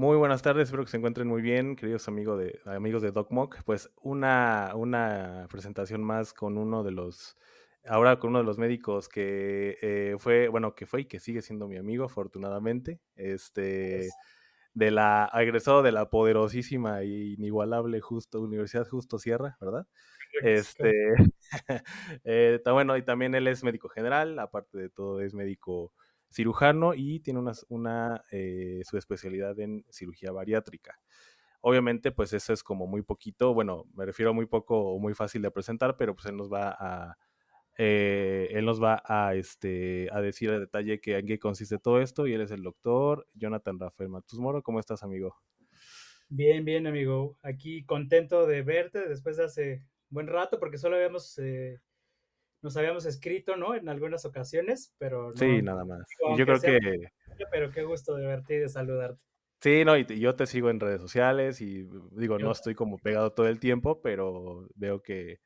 Muy buenas tardes, espero que se encuentren muy bien, queridos amigos de amigos de DocMock. Pues una, una presentación más con uno de los ahora con uno de los médicos que eh, fue, bueno, que fue y que sigue siendo mi amigo, afortunadamente. Este de la egresado de la poderosísima e inigualable justo Universidad Justo Sierra, ¿verdad? Este, eh, está bueno, y también él es médico general, aparte de todo es médico cirujano y tiene una, una eh, su especialidad en cirugía bariátrica. Obviamente, pues eso es como muy poquito, bueno, me refiero a muy poco o muy fácil de presentar, pero pues él nos va a, eh, él nos va a, este, a decir a detalle que, en qué consiste todo esto y él es el doctor Jonathan Rafael Matus Moro. ¿Cómo estás, amigo? Bien, bien, amigo. Aquí contento de verte después de hace buen rato porque solo habíamos, eh, nos habíamos escrito, ¿no? En algunas ocasiones, pero... No, sí, nada más. Yo creo que... Pero qué gusto de verte y de saludarte. Sí, no, y yo te sigo en redes sociales y digo, no estoy como pegado todo el tiempo, pero veo que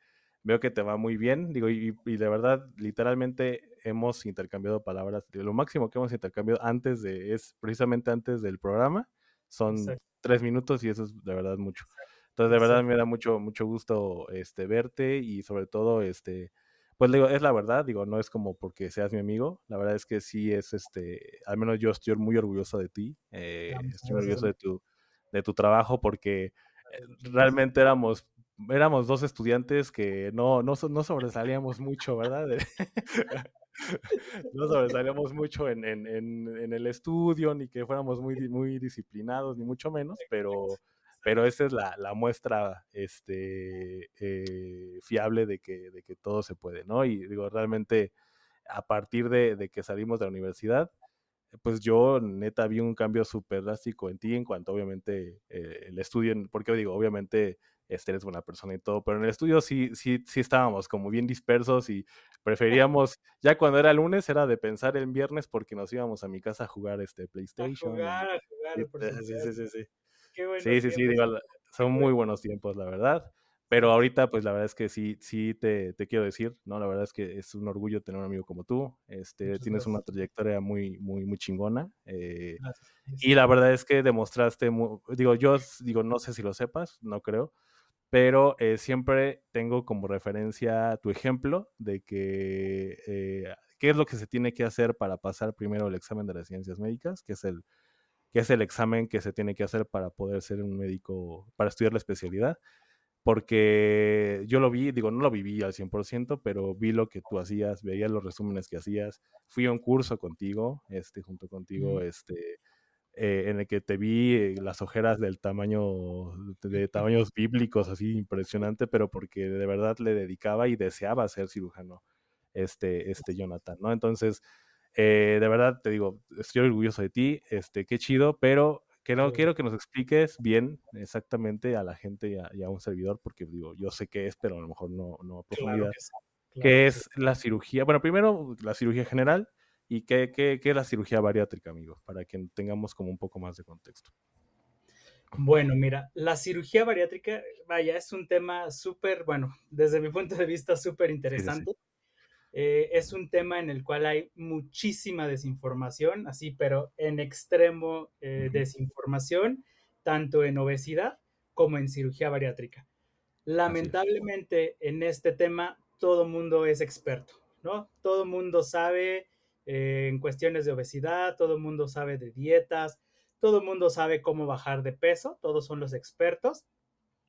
veo que te va muy bien, digo, y, y, de verdad, literalmente hemos intercambiado palabras, lo máximo que hemos intercambiado antes de, es precisamente antes del programa, son tres minutos y eso es de verdad mucho. Entonces, de verdad me da mucho, mucho gusto este, verte y sobre todo, este, pues digo, es la verdad, digo, no es como porque seas mi amigo, la verdad es que sí es, este, al menos yo estoy muy orgulloso de ti, eh, estoy orgulloso de tu, de tu trabajo porque eh, realmente éramos éramos dos estudiantes que no, no, no sobresalíamos mucho, ¿verdad? no sobresalíamos mucho en, en, en, el estudio, ni que fuéramos muy, muy disciplinados, ni mucho menos, pero, pero esa es la, la muestra este, eh, fiable de que, de que todo se puede, ¿no? Y digo, realmente a partir de, de que salimos de la universidad, pues yo neta vi un cambio súper drástico en ti en cuanto obviamente eh, el estudio, porque digo, obviamente este, eres buena persona y todo, pero en el estudio sí, sí, sí estábamos como bien dispersos y preferíamos, ya cuando era lunes era de pensar en viernes porque nos íbamos a mi casa a jugar este PlayStation. A jugar, a jugar, sí, sí, sí, sí. Sí, sí, sí, son muy buenos tiempos, la verdad. Pero ahorita, pues la verdad es que sí, sí te, te, quiero decir, ¿no? La verdad es que es un orgullo tener un amigo como tú. Este, tienes una trayectoria muy, muy, muy chingona. Eh, y la verdad es que demostraste, digo, yo digo, no sé si lo sepas, no creo, pero eh, siempre tengo como referencia tu ejemplo de que eh, qué es lo que se tiene que hacer para pasar primero el examen de las ciencias médicas, que es el que es el examen que se tiene que hacer para poder ser un médico, para estudiar la especialidad, porque yo lo vi, digo, no lo viví al 100%, pero vi lo que tú hacías, veía los resúmenes que hacías, fui a un curso contigo, este, junto contigo, este, eh, en el que te vi eh, las ojeras del tamaño, de tamaños bíblicos, así impresionante, pero porque de verdad le dedicaba y deseaba ser cirujano, este, este Jonathan, ¿no? Entonces, eh, de verdad te digo, estoy orgulloso de ti, este, qué chido, pero que no quiero que nos expliques bien exactamente a la gente y a, un servidor, porque digo, yo sé qué es, pero a lo mejor no, no a profundidad. ¿Qué es la cirugía? Bueno, primero la cirugía general ¿Y qué, qué, qué, es la cirugía bariátrica, amigos? Para que tengamos como un poco más de contexto. Bueno, mira, la cirugía bariátrica, vaya, es un tema súper, bueno, desde mi punto de vista súper interesante. Sí, sí. Eh, es un tema en el cual hay muchísima desinformación, así, pero en extremo eh, desinformación, tanto en obesidad como en cirugía bariátrica. Lamentablemente, en este tema, todo mundo es experto, ¿no? Todo mundo sabe eh, en cuestiones de obesidad, todo mundo sabe de dietas, todo mundo sabe cómo bajar de peso, todos son los expertos.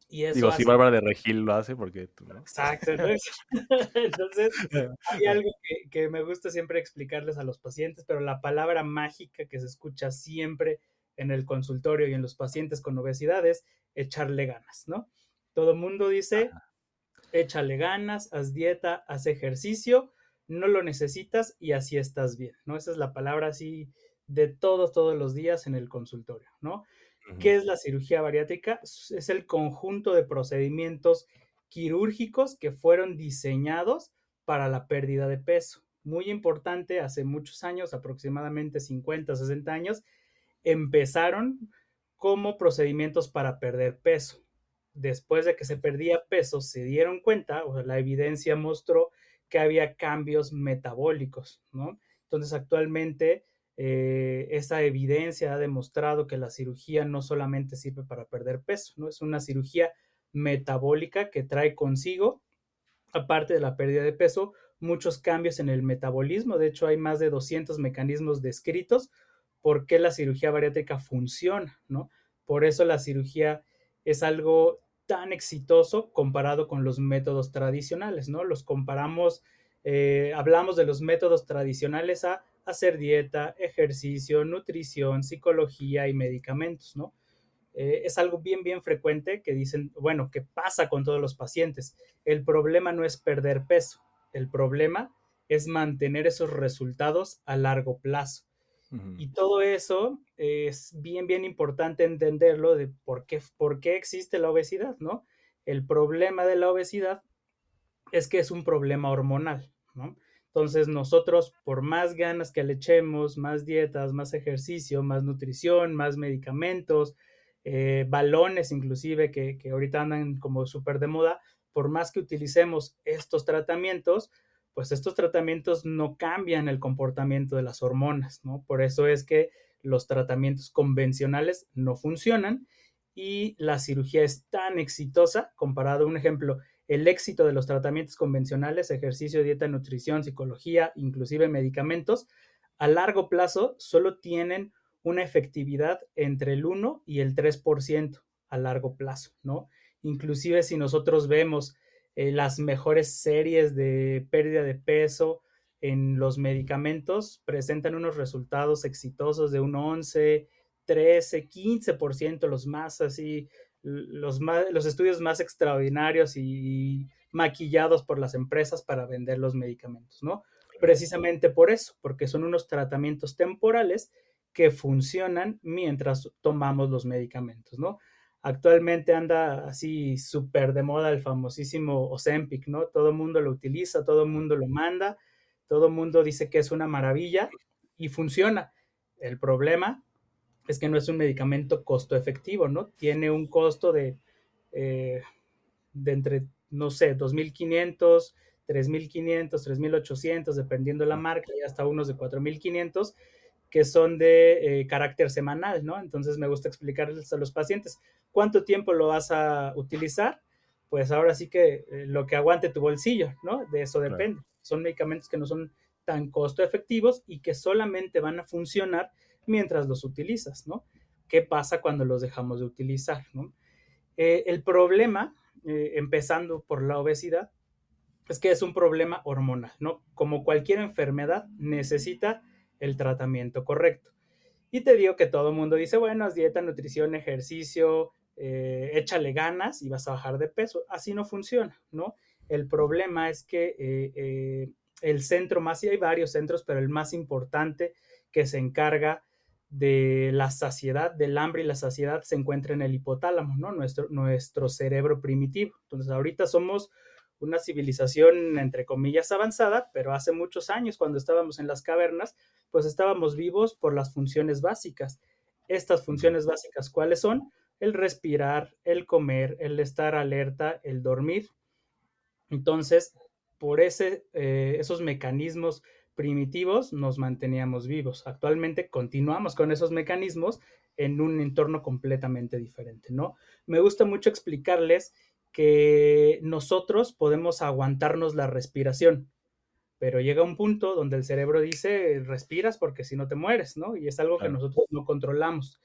Y eso Digo, hace... si Bárbara de Regil lo hace, porque tú no. Exacto. Entonces, hay algo que, que, me gusta siempre explicarles a los pacientes, pero la palabra mágica que se escucha siempre en el consultorio y en los pacientes con obesidad es echarle ganas, ¿no? Todo mundo dice, Ajá. échale ganas, haz dieta, haz ejercicio, no lo necesitas y así estás bien, ¿no? Esa es la palabra así de todos, todos los días en el consultorio, ¿no? ¿Qué es la cirugía bariátrica? Es el conjunto de procedimientos quirúrgicos que fueron diseñados para la pérdida de peso. Muy importante, hace muchos años, aproximadamente 50, 60 años, empezaron como procedimientos para perder peso. Después de que se perdía peso, se dieron cuenta, o la evidencia mostró que había cambios metabólicos, ¿no? Entonces, actualmente eh, esa evidencia ha demostrado que la cirugía no solamente sirve para perder peso, ¿no? Es una cirugía metabólica que trae consigo, aparte de la pérdida de peso, muchos cambios en el metabolismo. De hecho, hay más de 200 mecanismos descritos por qué la cirugía bariátrica funciona, ¿no? Por eso la cirugía es algo tan exitoso comparado con los métodos tradicionales, ¿no? Los comparamos, eh, hablamos de los métodos tradicionales a hacer dieta, ejercicio, nutrición, psicología y medicamentos, ¿no? Eh, es algo bien, bien frecuente que dicen, bueno, que pasa con todos los pacientes. El problema no es perder peso, el problema es mantener esos resultados a largo plazo. Y todo eso es bien, bien importante entenderlo de por qué, por qué existe la obesidad, ¿no? El problema de la obesidad es que es un problema hormonal, ¿no? Entonces nosotros, por más ganas que le echemos, más dietas, más ejercicio, más nutrición, más medicamentos, eh, balones inclusive que, que ahorita andan como súper de moda, por más que utilicemos estos tratamientos, pues estos tratamientos no cambian el comportamiento de las hormonas, ¿no? Por eso es que los tratamientos convencionales no funcionan y la cirugía es tan exitosa comparado a un ejemplo el éxito de los tratamientos convencionales, ejercicio, dieta, nutrición, psicología, inclusive medicamentos, a largo plazo solo tienen una efectividad entre el 1 y el 3% a largo plazo, ¿no? Inclusive si nosotros vemos eh, las mejores series de pérdida de peso en los medicamentos, presentan unos resultados exitosos de un 11, 13, 15%, los más así los, los estudios más extraordinarios y maquillados por las empresas para vender los medicamentos, ¿no? Precisamente por eso, porque son unos tratamientos temporales que funcionan mientras tomamos los medicamentos, ¿no? Actualmente anda así súper de moda el famosísimo Ozempic, ¿no? Todo el mundo lo utiliza, todo el mundo lo manda, todo el mundo dice que es una maravilla y funciona. El problema es que no es un medicamento costo efectivo, ¿no? Tiene un costo de, eh, de entre, no sé, 2.500, 3.500, 3.800, dependiendo la marca, y hasta unos de 4.500, que son de eh, carácter semanal, ¿no? Entonces me gusta explicarles a los pacientes cuánto tiempo lo vas a utilizar, pues ahora sí que eh, lo que aguante tu bolsillo, ¿no? De eso depende. Son medicamentos que no son tan costo efectivos y que solamente van a funcionar mientras los utilizas, ¿no? ¿Qué pasa cuando los dejamos de utilizar. Eh, el problema, eh, empezando por la obesidad, es que es un problema hormonal, ¿no? Como cualquier enfermedad, necesita el tratamiento correcto. Y te digo que todo el mundo dice, bueno, haz dieta, nutrición, ejercicio, eh, échale ganas y vas a bajar de peso. Así no funciona, ¿no? El problema es que el centro más, y hay varios centros, pero el más importante que se encarga de la saciedad, del hambre y la saciedad se encuentra en el hipotálamo, ¿no? Nuestro, nuestro cerebro primitivo. Entonces, ahorita somos una civilización, entre comillas, avanzada, pero hace muchos años, cuando estábamos en las cavernas, pues estábamos vivos por las funciones básicas. Estas funciones básicas, ¿cuáles son? El respirar, el comer, el estar alerta, el dormir. Entonces, por ese, eh, esos mecanismos primitivos nos manteníamos vivos. Actualmente continuamos con esos mecanismos en un entorno completamente diferente, ¿no? Me gusta mucho explicarles que nosotros podemos aguantarnos la respiración, pero llega un punto donde el cerebro dice, respiras porque si no te mueres, ¿no? Y es algo que nosotros no controlamos.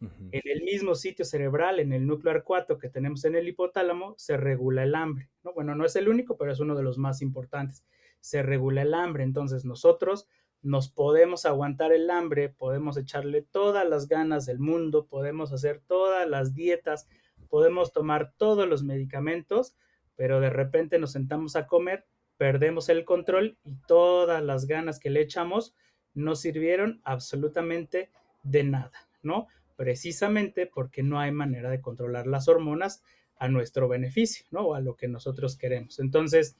En el mismo sitio cerebral, en el núcleo arcuato que tenemos en el hipotálamo, se regula el hambre, ¿no? Bueno, no es el único, pero es uno de los más importantes se regula el hambre. Entonces nosotros nos podemos aguantar el hambre, podemos echarle todas las ganas del mundo, podemos hacer todas las dietas, podemos tomar todos los medicamentos, pero de repente nos sentamos a comer perdemos el control y todas las ganas que le echamos no sirvieron absolutamente de nada, ¿no? Precisamente porque no hay manera de controlar las hormonas a nuestro beneficio, ¿no? O a lo que nosotros queremos. Entonces,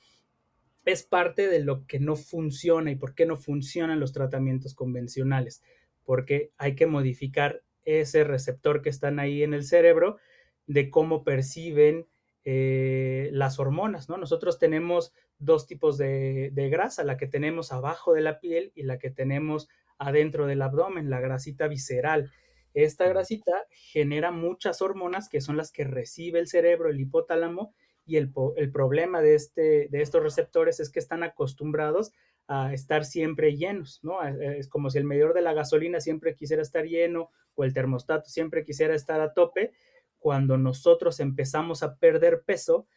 es parte de lo que no funciona y por qué no funcionan los tratamientos convencionales, porque hay que modificar ese receptor que están ahí en el cerebro de cómo perciben eh, las hormonas, ¿no? Nosotros tenemos dos tipos de, de, grasa, la que tenemos abajo de la piel y la que tenemos adentro del abdomen, la grasita visceral. Esta grasita genera muchas hormonas que son las que recibe el cerebro, el hipotálamo, y el, problema de, este, de estos receptores es que están acostumbrados a estar siempre llenos, ¿no? Es como si el medidor de la gasolina siempre quisiera estar lleno o el termostato siempre quisiera estar a tope. Cuando nosotros empezamos a perder peso,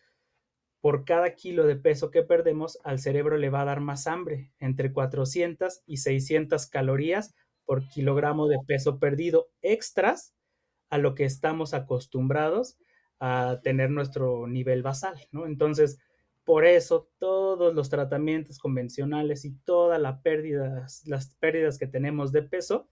por cada kilo de peso que perdemos, al cerebro le va a dar más hambre, entre 400 y 600 calorías por kilogramo de peso perdido extras a lo que estamos acostumbrados a tener nuestro nivel basal, ¿no? Entonces, por eso todos los tratamientos convencionales y todas las pérdidas, las pérdidas que tenemos de peso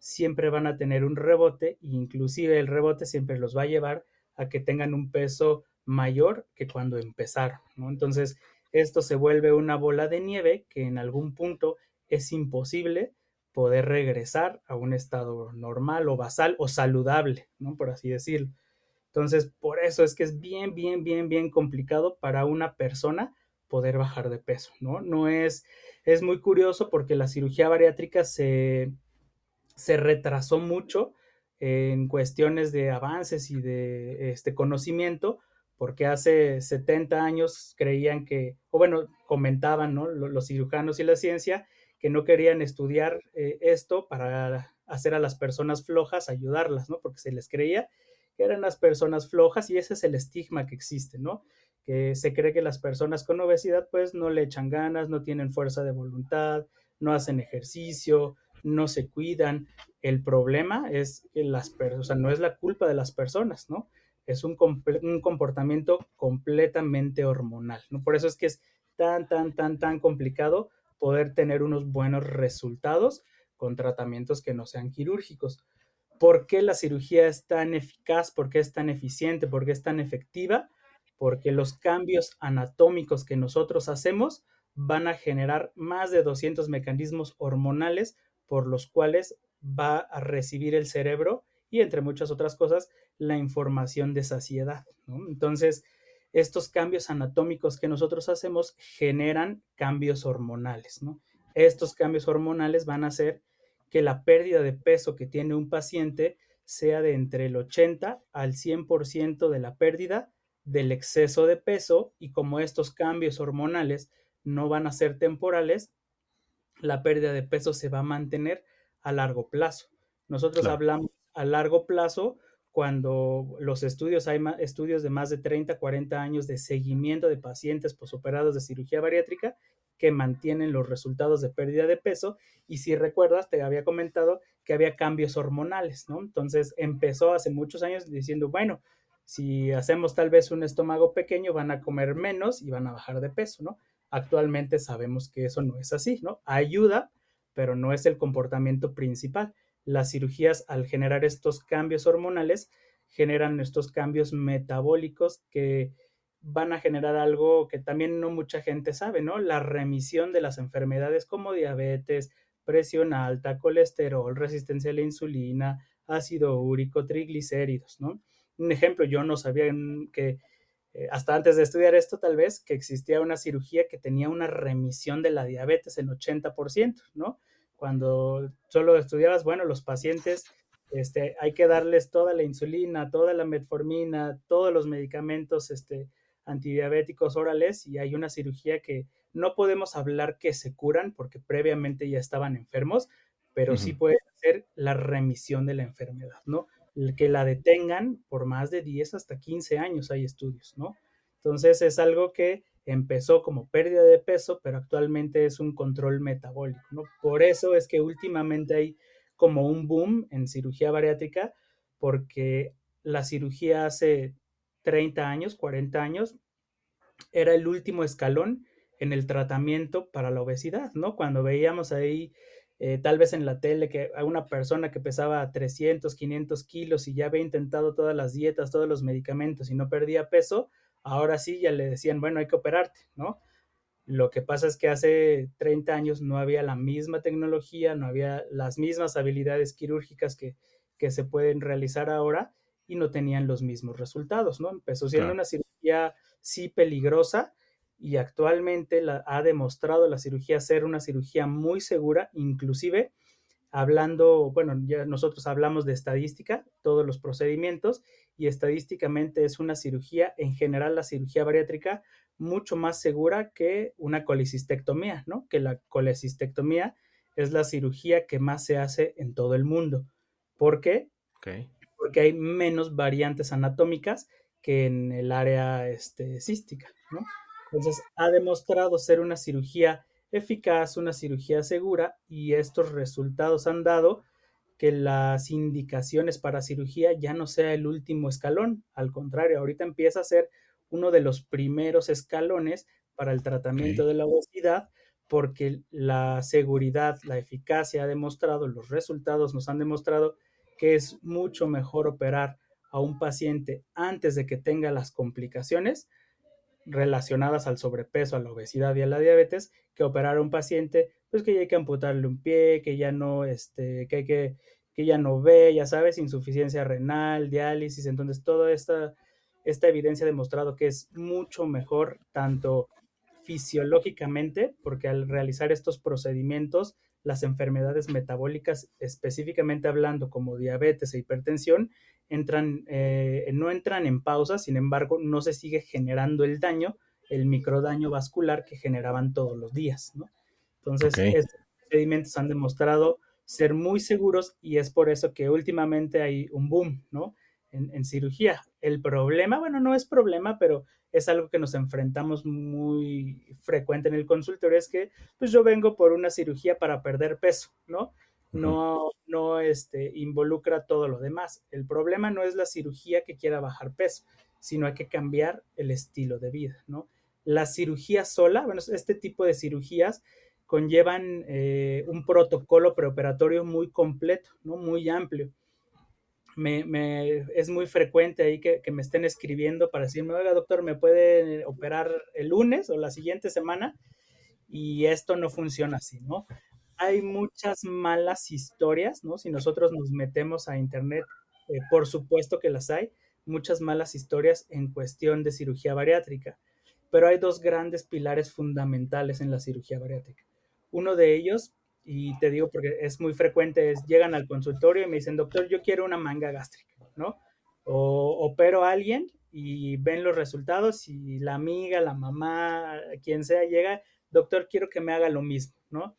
siempre van a tener un rebote e inclusive el rebote siempre los va a llevar a que tengan un peso mayor que cuando empezaron, ¿no? Entonces, esto se vuelve una bola de nieve que en algún punto es imposible poder regresar a un estado normal o basal o saludable, ¿no? Por así decirlo. Entonces, por eso es que es bien, bien, bien, bien complicado para una persona poder bajar de peso, ¿no? No es, es muy curioso porque la cirugía bariátrica se, se retrasó mucho en cuestiones de avances y de este conocimiento, porque hace 70 años creían que, o bueno, comentaban, ¿no? Los cirujanos y la ciencia, que no querían estudiar eh, esto para hacer a las personas flojas, ayudarlas, ¿no? Porque se les creía que eran las personas flojas y ese es el estigma que existe, ¿no? Que se cree que las personas con obesidad pues no le echan ganas, no tienen fuerza de voluntad, no hacen ejercicio, no se cuidan. El problema es que las personas, o sea, no es la culpa de las personas, ¿no? Es un, un comportamiento completamente hormonal, ¿no? Por eso es que es tan, tan, tan, tan complicado poder tener unos buenos resultados con tratamientos que no sean quirúrgicos. ¿Por qué la cirugía es tan eficaz? ¿Por qué es tan eficiente? ¿Por qué es tan efectiva? Porque los cambios anatómicos que nosotros hacemos van a generar más de 200 mecanismos hormonales por los cuales va a recibir el cerebro y entre muchas otras cosas la información de saciedad. Entonces, estos cambios anatómicos que nosotros hacemos generan cambios hormonales. Estos cambios hormonales van a hacer que la pérdida de peso que tiene un paciente sea de entre el 80 al 100% de la pérdida del exceso de peso y como estos cambios hormonales no van a ser temporales, la pérdida de peso se va a mantener a largo plazo. Nosotros hablamos a largo plazo cuando los estudios, hay estudios de más de 30, 40 años de seguimiento de pacientes posoperados de cirugía bariátrica que mantienen los resultados de pérdida de peso. Y si recuerdas, te había comentado que había cambios hormonales, ¿no? Entonces empezó hace muchos años diciendo, bueno, si hacemos tal vez un estómago pequeño, van a comer menos y van a bajar de peso, ¿no? Actualmente sabemos que eso no es así, ¿no? Ayuda, pero no es el comportamiento principal. Las cirugías, al generar estos cambios hormonales, generan estos cambios metabólicos que van a generar algo que también no mucha gente sabe, ¿no? La remisión de las enfermedades como diabetes, presión alta, colesterol, resistencia a la insulina, ácido úrico, triglicéridos, ¿no? Un ejemplo, yo no sabía que eh, hasta antes de estudiar esto, tal vez, que existía una cirugía que tenía una remisión de la diabetes en 80%, ¿no? Cuando solo estudiabas, bueno, los pacientes este, hay que darles toda la insulina, toda la metformina, todos los medicamentos este, antidiabéticos orales y hay una cirugía que no podemos hablar que se curan porque previamente ya estaban enfermos, pero sí puede ser la remisión de la enfermedad, ¿no? Que la detengan por más de 10 hasta 15 años hay estudios, ¿no? Entonces es algo que empezó como pérdida de peso, pero actualmente es un control metabólico, ¿no? Por eso es que últimamente hay como un boom en cirugía bariátrica, porque la cirugía hace 30 años, 40 años, era el último escalón en el tratamiento para la obesidad, ¿no? Cuando veíamos ahí, eh, tal vez en la tele, que a una persona que pesaba 300, 500 kilos y ya había intentado todas las dietas, todos los medicamentos y no perdía peso, ahora sí ya le decían, bueno, hay que operarte, ¿no? Lo que pasa es que hace 30 años no había la misma tecnología, no había las mismas habilidades quirúrgicas que, se pueden realizar ahora y no tenían los mismos resultados, ¿no? Empezó siendo una cirugía sí peligrosa y actualmente la, ha demostrado la cirugía ser una cirugía muy segura, inclusive hablando, bueno, ya nosotros hablamos de estadística, todos los procedimientos, y estadísticamente es una cirugía, en general la cirugía bariátrica, mucho más segura que una colecistectomía, ¿no? Que la colecistectomía es la cirugía que más se hace en todo el mundo. ¿Por qué? Porque hay menos variantes anatómicas que en el área este, cística, ¿no? Entonces, ha demostrado ser una cirugía eficaz, una cirugía segura y estos resultados han dado que las indicaciones para cirugía ya no sea el último escalón, al contrario, ahorita empieza a ser uno de los primeros escalones para el tratamiento de la obesidad porque la seguridad, la eficacia ha demostrado, los resultados nos han demostrado que es mucho mejor operar a un paciente antes de que tenga las complicaciones relacionadas al sobrepeso, a la obesidad y a la diabetes, que operar a un paciente, pues que ya hay que amputarle un pie, que ya no, este, que hay que, que ya no ve, ya sabes, insuficiencia renal, diálisis, entonces toda esta, esta evidencia ha demostrado que es mucho mejor tanto fisiológicamente, porque al realizar estos procedimientos, las enfermedades metabólicas, específicamente hablando como diabetes e hipertensión, entran, eh, no entran en pausa, sin embargo, no se sigue generando el daño, el microdaño vascular que generaban todos los días, ¿no? Entonces, estos procedimientos han demostrado ser muy seguros y es por eso que últimamente hay un boom, ¿no? En, en, cirugía. El problema, bueno, no es problema, pero es algo que nos enfrentamos muy frecuente en el consultorio, es que pues yo vengo por una cirugía para perder peso, ¿no? no, no este, involucra todo lo demás. El problema no es la cirugía que quiera bajar peso, sino hay que cambiar el estilo de vida, ¿no? La cirugía sola, bueno, este tipo de cirugías conllevan eh, un protocolo preoperatorio muy completo, ¿no? Muy amplio. Me, es muy frecuente ahí que, que, me estén escribiendo para decirme, oiga, doctor, ¿me puede operar el lunes o la siguiente semana? Y esto no funciona así, ¿no? hay muchas malas historias, ¿no? Si nosotros nos metemos a internet, eh, por supuesto que las hay, muchas malas historias en cuestión de cirugía bariátrica. Pero hay dos grandes pilares fundamentales en la cirugía bariátrica. Uno de ellos, y te digo porque es muy frecuente, es llegan al consultorio y me dicen, doctor, yo quiero una manga gástrica, ¿no? O opero a alguien y ven los resultados y la amiga, la mamá, quien sea, llega, doctor, quiero que me haga lo mismo, ¿no?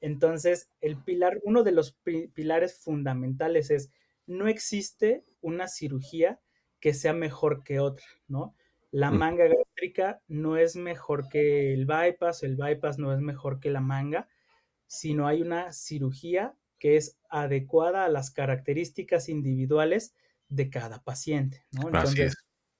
Entonces, el pilar, uno de los pilares fundamentales es, no existe una cirugía que sea mejor que otra, ¿no? La mm. manga gástrica no es mejor que el bypass, el bypass no es mejor que la manga, sino hay una cirugía que es adecuada a las características individuales de cada paciente, ¿no? Entonces,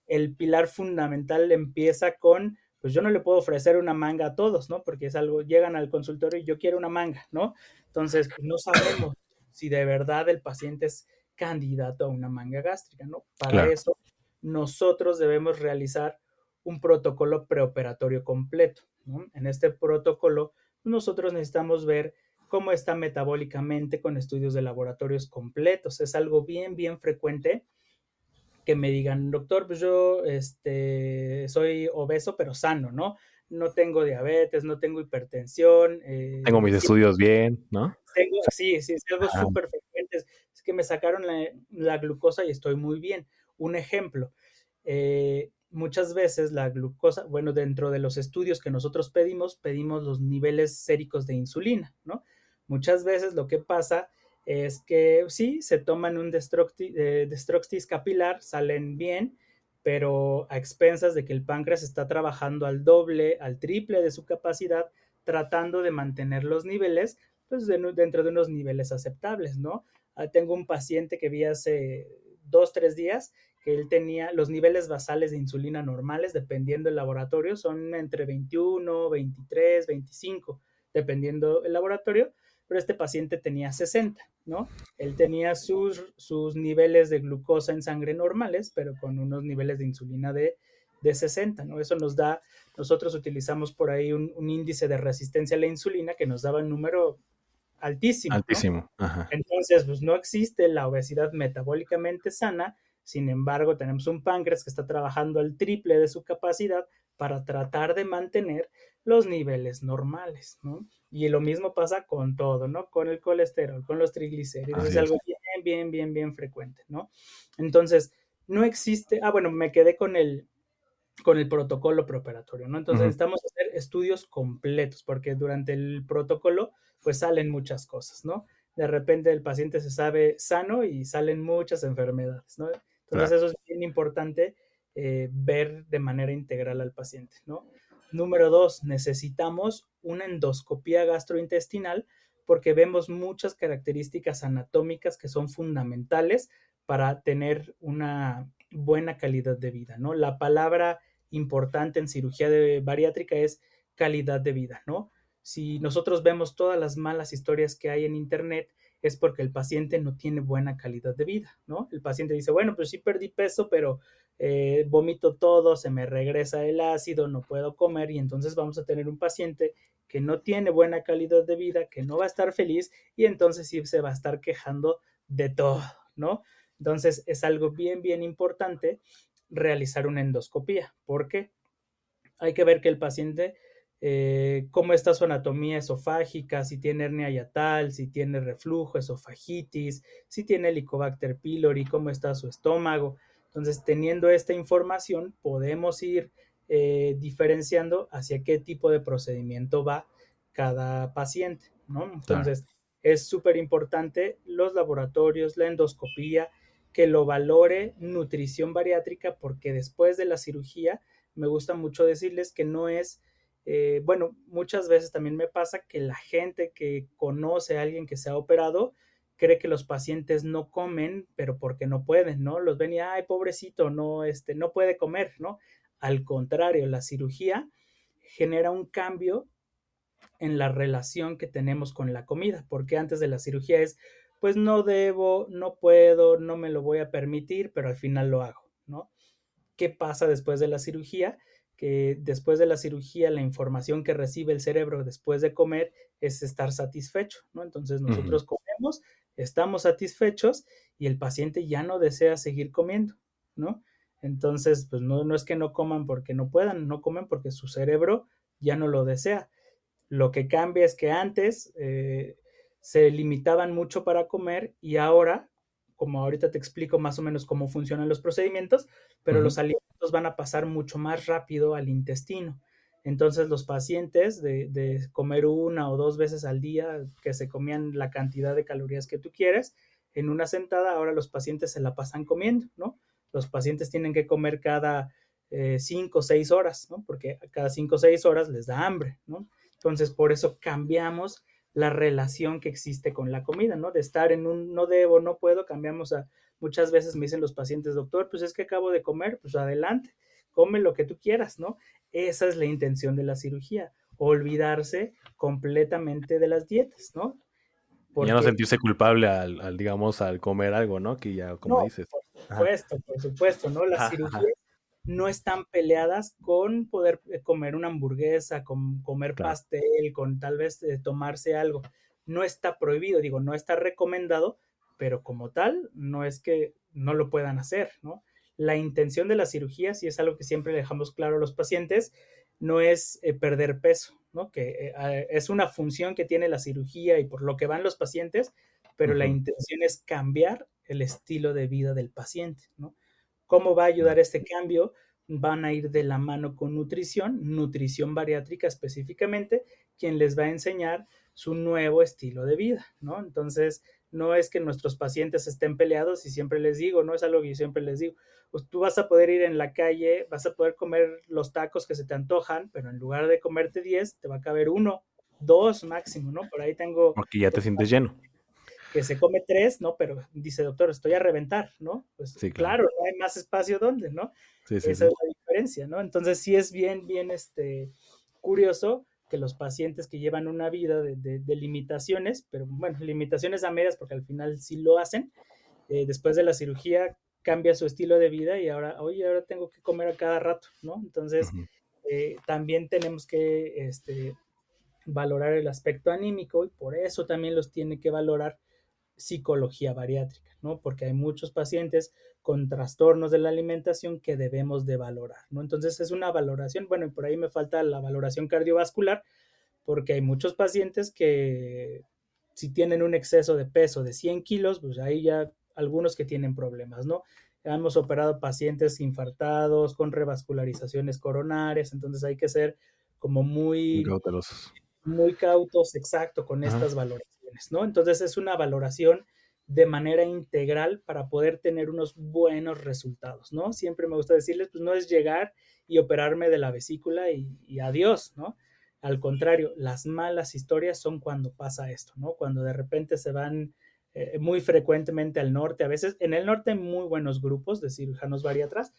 el pilar fundamental empieza con pues yo no le puedo ofrecer una manga a todos, ¿no? Porque es algo, llegan al consultorio y yo quiero una manga, ¿no? Entonces, pues, no sabemos si de verdad el paciente es candidato a una manga gástrica, ¿no? Para eso, nosotros debemos realizar un protocolo preoperatorio completo, ¿no? En este protocolo, nosotros necesitamos ver cómo está metabólicamente con estudios de laboratorios completos. Es algo bien, bien frecuente que me digan, doctor, pues yo este, soy obeso pero sano, ¿no? No tengo diabetes, no tengo hipertensión. Eh, tengo mis estudios bien, ¿no? Tengo, sí, sí, es algo súper frecuente. Es que me sacaron la, glucosa y estoy muy bien. Un ejemplo, eh, muchas veces la glucosa, bueno, dentro de los estudios que nosotros pedimos, pedimos los niveles séricos de insulina, ¿no? Muchas veces lo que pasa es que sí, se toman un eh, destructis capilar, salen bien, pero a expensas de que el páncreas está trabajando al doble, al triple de su capacidad, tratando de mantener los niveles, pues dentro de unos niveles aceptables, ¿no? Ah, tengo un paciente que vi hace dos, tres días que él tenía los niveles basales de insulina normales, dependiendo del laboratorio, son entre 21, 23, 25, dependiendo el laboratorio, pero este paciente tenía 60, ¿no? Él tenía sus, sus niveles de glucosa en sangre normales, pero con unos niveles de insulina de, de 60, ¿no? Eso nos da, nosotros utilizamos por ahí un, índice de resistencia a la insulina que nos daba un número altísimo. Altísimo. Entonces, pues no existe la obesidad metabólicamente sana, sin embargo, tenemos un páncreas que está trabajando al triple de su capacidad para tratar de mantener los niveles normales, ¿no? Y lo mismo pasa con todo, ¿no? Con el colesterol, con los triglicéridos, es algo bien, bien, bien, bien frecuente, ¿no? Entonces, no existe, ah, bueno, me quedé con el, con el protocolo preoperatorio, ¿no? Entonces, necesitamos hacer estudios completos, porque durante el protocolo, pues salen muchas cosas, ¿no? De repente el paciente se sabe sano y salen muchas enfermedades, ¿no? Entonces, eso es bien importante eh, ver de manera integral al paciente, ¿no? Número dos, necesitamos una endoscopía gastrointestinal porque vemos muchas características anatómicas que son fundamentales para tener una buena calidad de vida, ¿no? La palabra importante en cirugía de bariátrica es calidad de vida, ¿no? Si nosotros vemos todas las malas historias que hay en internet, es porque el paciente no tiene buena calidad de vida, ¿no? El paciente dice, bueno, pues sí perdí peso, pero eh, vomito todo, se me regresa el ácido, no puedo comer y entonces vamos a tener un paciente que no tiene buena calidad de vida, que no va a estar feliz y entonces sí se va a estar quejando de todo, ¿no? Entonces es algo bien, bien importante realizar una endoscopía. ¿Por qué? Hay que ver que el paciente eh, cómo está su anatomía esofágica, si tiene hernia yatal, si tiene reflujo, esofagitis, si tiene Helicobacter pylori, cómo está su estómago. Entonces, teniendo esta información, podemos ir eh, diferenciando hacia qué tipo de procedimiento va cada paciente, ¿no? Entonces, es súper importante los laboratorios, la endoscopía, que lo valore nutrición bariátrica, porque después de la cirugía, me gusta mucho decirles que no es eh, bueno, muchas veces también me pasa que la gente que conoce a alguien que se ha operado cree que los pacientes no comen, pero porque no pueden, ¿no? Los ven y, ay, pobrecito, no, este, no puede comer, ¿no? Al contrario, la cirugía genera un cambio en la relación que tenemos con la comida, porque antes de la cirugía es, pues no debo, no puedo, no me lo voy a permitir, pero al final lo hago, ¿no? ¿Qué pasa después de la cirugía? Que después de la cirugía la información que recibe el cerebro después de comer es estar satisfecho, ¿no? Entonces nosotros comemos, estamos satisfechos y el paciente ya no desea seguir comiendo, ¿no? Entonces, pues no, no es que no coman porque no puedan, no comen porque su cerebro ya no lo desea. Lo que cambia es que antes eh, se limitaban mucho para comer y ahora, como ahorita te explico más o menos cómo funcionan los procedimientos, pero los alimentos van a pasar mucho más rápido al intestino. Entonces los pacientes de, comer una o dos veces al día, que se comían la cantidad de calorías que tú quieres, en una sentada, ahora los pacientes se la pasan comiendo, ¿no? Los pacientes tienen que comer cada eh, cinco o seis horas, ¿no? Porque cada cinco o seis horas les da hambre, ¿no? Entonces por eso cambiamos la relación que existe con la comida, ¿no? De estar en un no debo, no puedo, cambiamos a Muchas veces me dicen los pacientes, doctor, pues es que acabo de comer, pues adelante, come lo que tú quieras, ¿no? Esa es la intención de la cirugía, olvidarse completamente de las dietas, ¿no? ya no sentirse culpable al, digamos, al comer algo, ¿no? Que ya, como dices. Por supuesto, por supuesto, ¿no? Las cirugías no están peleadas con poder eh, comer una hamburguesa, con comer pastel, con tal vez eh, tomarse algo. No está prohibido, digo, no está recomendado, pero como tal, no es que no lo puedan hacer, ¿no? La intención de la cirugía, si es algo que siempre dejamos claro a los pacientes, no es eh, perder peso, ¿no? Que eh, es una función que tiene la cirugía y por lo que van los pacientes, pero la intención es cambiar el estilo de vida del paciente, ¿no? ¿Cómo va a ayudar este cambio? Van a ir de la mano con nutrición, nutrición bariátrica específicamente, quien les va a enseñar su nuevo estilo de vida, ¿no? Entonces, no es que nuestros pacientes estén peleados y siempre les digo, no es algo que yo siempre les digo, pues tú vas a poder ir en la calle, vas a poder comer los tacos que se te antojan, pero en lugar de comerte 10, te va a caber uno, dos máximo, ¿no? Por ahí tengo... Porque ya te sientes lleno. que se come tres, ¿no? Pero dice, doctor, estoy a reventar, ¿no? Pues claro. no hay más espacio donde, ¿no? Esa es la diferencia, ¿no? Entonces sí es bien, bien, este, curioso que los pacientes que llevan una vida de, limitaciones, pero bueno, limitaciones a medias porque al final sí lo hacen, eh, después de la cirugía cambia su estilo de vida y ahora, oye, ahora tengo que comer a cada rato, ¿no? Entonces, eh, también tenemos que este, valorar el aspecto anímico y por eso también los tiene que valorar psicología bariátrica, ¿no? Porque hay muchos pacientes con trastornos de la alimentación que debemos de valorar, ¿no? Entonces es una valoración, bueno, y por ahí me falta la valoración cardiovascular, porque hay muchos pacientes que si tienen un exceso de peso de 100 kilos, pues ahí ya algunos que tienen problemas, ¿no? Hemos operado pacientes infartados con revascularizaciones coronarias, entonces hay que ser como muy, muy muy cautos, exacto, con estas valoraciones, ¿no? Entonces es una valoración de manera integral para poder tener unos buenos resultados, ¿no? Siempre me gusta decirles, pues no es llegar y operarme de la vesícula y, adiós, ¿no? Al contrario, las malas historias son cuando pasa esto, ¿no? Cuando de repente se van eh, muy frecuentemente al norte, a veces en el norte hay muy buenos grupos de cirujanos bariatras,